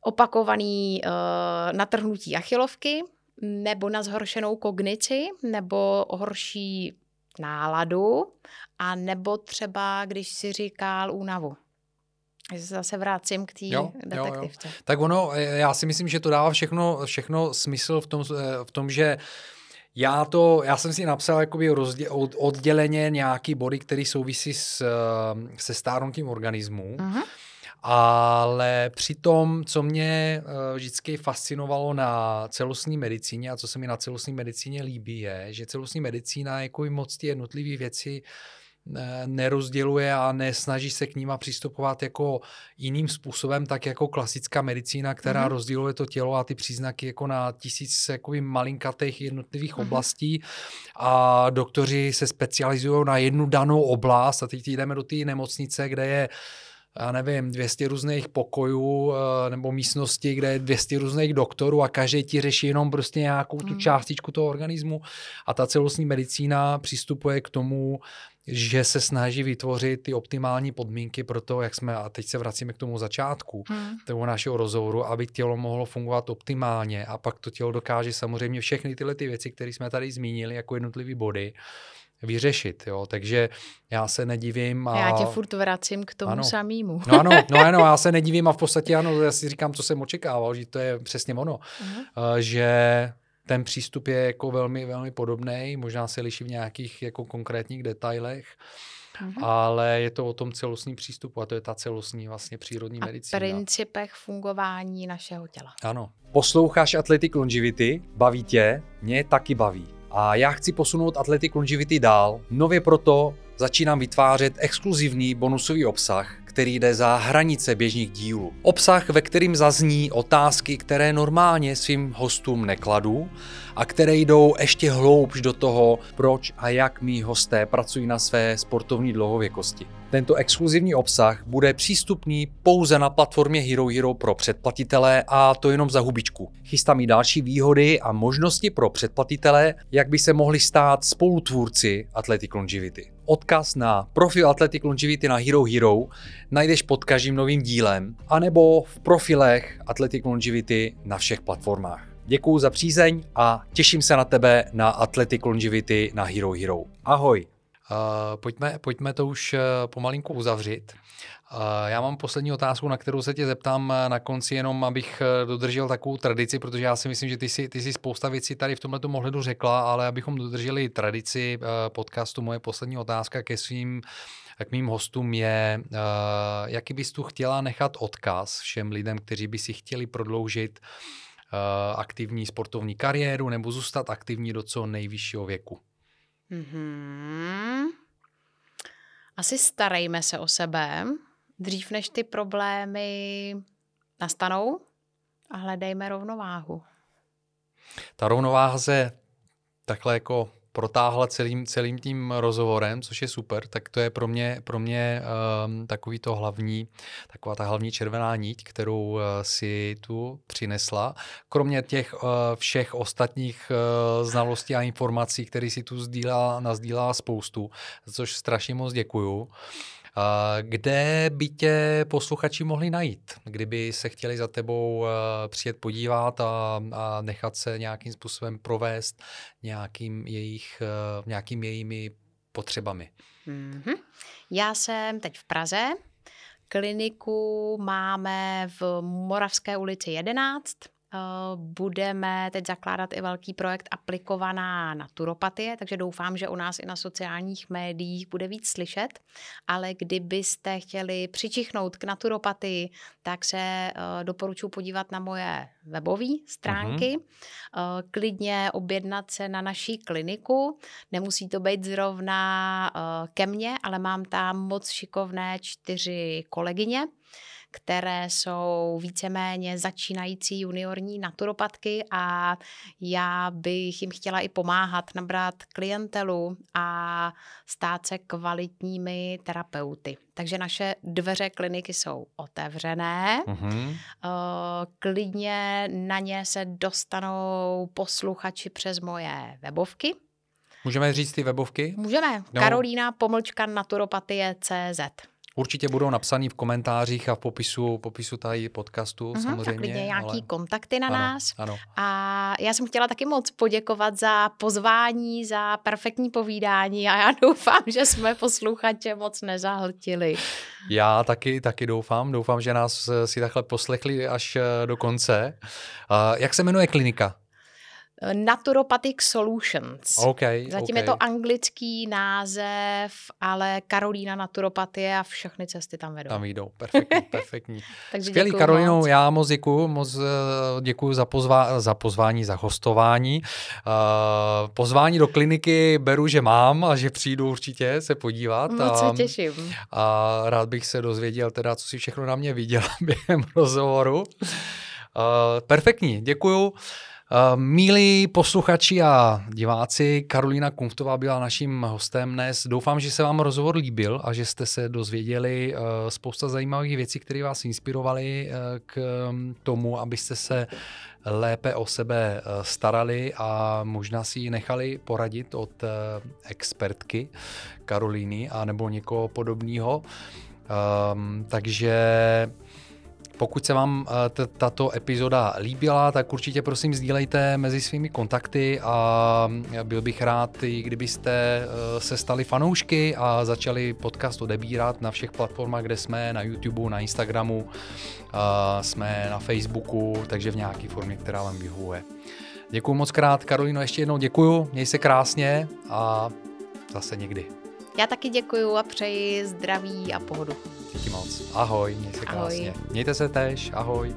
opakovaný uh, natrhnutí achilovky, nebo na zhoršenou kognici, nebo horší náladu, a nebo třeba, když si říkal únavu. Já se zase vracím k té detektivce. Jo, jo.
Tak ono, já si myslím, že to dává všechno, všechno smysl v tom, eh, v tom že já to, já jsem si napsal jakoby rozdě, od, odděleně nějaký body, který souvisí s, eh, se stárnutím organismu. Uh-huh. Ale přitom, co mě vždycky fascinovalo na celostní medicíně a co se mi na celostní medicíně líbí, je, že celostní medicína jako i moc ty jednotlivé věci nerozděluje a nesnaží se k ním přistupovat jako jiným způsobem, tak jako klasická medicína, která mm-hmm. rozděluje to tělo a ty příznaky jako na tisíc jako malinkatých jednotlivých mm-hmm. oblastí a doktoři se specializují na jednu danou oblast a teď jdeme do té nemocnice, kde je já nevím, 200 různých pokojů eh, nebo místností, kde je 200 různých doktorů a každý ti řeší jenom prostě nějakou tu mhm. částičku toho organismu a ta celostní medicína přistupuje k tomu, že se snaží vytvořit ty optimální podmínky pro to, jak jsme, a teď se vracíme k tomu začátku, hmm. toho našeho rozhovoru, aby tělo mohlo fungovat optimálně a pak to tělo dokáže samozřejmě všechny tyhle ty věci, které jsme tady zmínili jako jednotlivý body, vyřešit, jo, takže já se nedivím.
A... Já tě furt vracím k tomu
ano.
samému.
no ano, no ano, já se nedivím a v podstatě ano, já si říkám, co jsem očekával, že to je přesně ono, uh-huh. že ten přístup je jako velmi, velmi podobný, možná se liší v nějakých jako konkrétních detailech, mm-hmm. ale je to o tom celostním přístupu a to je ta celostní vlastně přírodní
a
medicína.
principech fungování našeho těla.
Ano. Posloucháš Athletic Longevity? Baví tě? Mě taky baví. A já chci posunout Athletic Longevity dál. Nově proto začínám vytvářet exkluzivní bonusový obsah, který jde za hranice běžných dílů. Obsah, ve kterým zazní otázky, které normálně svým hostům nekladu a které jdou ještě hloubš do toho, proč a jak mý hosté pracují na své sportovní dlouhověkosti. Tento exkluzivní obsah bude přístupný pouze na platformě Hero Hero pro předplatitele a to jenom za hubičku. Chystám i další výhody a možnosti pro předplatitele, jak by se mohli stát spolutvůrci Athletic Longevity. Odkaz na profil Athletic Longevity na Hero Hero najdeš pod každým novým dílem, anebo v profilech Athletic Longevity na všech platformách. Děkuji za přízeň a těším se na tebe na Athletic Longevity na Hero Hero. Ahoj! Uh, pojďme, pojďme to už uh, pomalinku uzavřít. Já mám poslední otázku, na kterou se tě zeptám na konci, jenom abych dodržel takovou tradici, protože já si myslím, že ty si, ty si spousta věcí tady v tomto ohledu řekla, ale abychom dodrželi tradici podcastu, moje poslední otázka ke svým k mým hostům je, jaký bys tu chtěla nechat odkaz všem lidem, kteří by si chtěli prodloužit aktivní sportovní kariéru nebo zůstat aktivní do co nejvyššího věku.
Mm-hmm. Asi starejme se o sebe, dřív než ty problémy nastanou a hledejme rovnováhu.
Ta rovnováha se takhle jako protáhla celým, celým tím rozhovorem, což je super, tak to je pro mě, pro mě um, takový to hlavní, taková ta hlavní červená níť, kterou uh, si tu přinesla. Kromě těch uh, všech ostatních uh, znalostí a informací, které si tu sdílá, nazdílá spoustu, což strašně moc děkuju. Kde by tě posluchači mohli najít, kdyby se chtěli za tebou eh, přijet podívat a, a nechat se nějakým způsobem provést nějakým, jejich, eh, nějakým jejími potřebami? Mm-hmm.
Já jsem teď v Praze. Kliniku máme v Moravské ulici 11 budeme teď zakládat i velký projekt aplikovaná naturopatie, takže doufám, že u nás i na sociálních médiích bude víc slyšet, ale kdybyste chtěli přičichnout k naturopatii, tak se eh, doporučuji podívat na moje webové stránky, uh-huh. klidně objednat se na naší kliniku, nemusí to být zrovna ke mně, ale mám tam moc šikovné čtyři kolegyně, které jsou víceméně začínající juniorní naturopatky a já bych jim chtěla i pomáhat nabrat klientelu a stát se kvalitními terapeuty. Takže naše dveře kliniky jsou otevřené. Mm-hmm. Klidně na ně se dostanou posluchači přes moje webovky.
Můžeme říct ty webovky?
Můžeme. No. Karolína pomlčka naturopatie CZ.
Určitě budou napsaný v komentářích a v popisu, popisu tady podcastu uh-huh, samozřejmě. Tak
nějaký ale... kontakty na
ano,
nás.
Ano.
A já jsem chtěla taky moc poděkovat za pozvání, za perfektní povídání a já doufám, že jsme posluchače moc nezahltili.
Já taky, taky doufám. Doufám, že nás si takhle poslechli až do konce. Jak se jmenuje klinika?
Naturopathic Solutions.
Okay,
Zatím
okay.
je to anglický název, ale Karolína Naturopatie a všechny cesty tam vedou.
Tam jdou, perfektní, perfektní. Takže Skvělý, Karolíno, moc. já moc děkuju, moc eh, děkuju za, pozvá, za pozvání, za hostování. Uh, pozvání do kliniky beru, že mám a že přijdu určitě se podívat.
Moc se těším.
A rád bych se dozvěděl teda, co si všechno na mě viděla během rozhovoru. Uh, perfektní, děkuju. Uh, milí posluchači a diváci, Karolina Kumftová byla naším hostem dnes. Doufám, že se vám rozhovor líbil a že jste se dozvěděli uh, spousta zajímavých věcí, které vás inspirovaly uh, k tomu, abyste se lépe o sebe starali a možná si ji nechali poradit od expertky Karolíny a nebo někoho podobného. Um, takže pokud se vám eh, tato epizoda líbila, tak určitě prosím sdílejte mezi svými kontakty a byl bych rád, kdybyste eh, se stali fanoušky a začali podcast odebírat na všech platformách, kde jsme, na YouTube, na Instagramu, jsme na Facebooku, takže v nějaké formě, která vám vyhovuje. Děkuji moc krát, Karolino, ještě jednou děkuju, měj se krásně a zase někdy.
Já taky děkuju a přeji zdraví a pohodu.
Díky moc. Ahoj, měj se krásně. Ahoj. Mějte se tež, ahoj.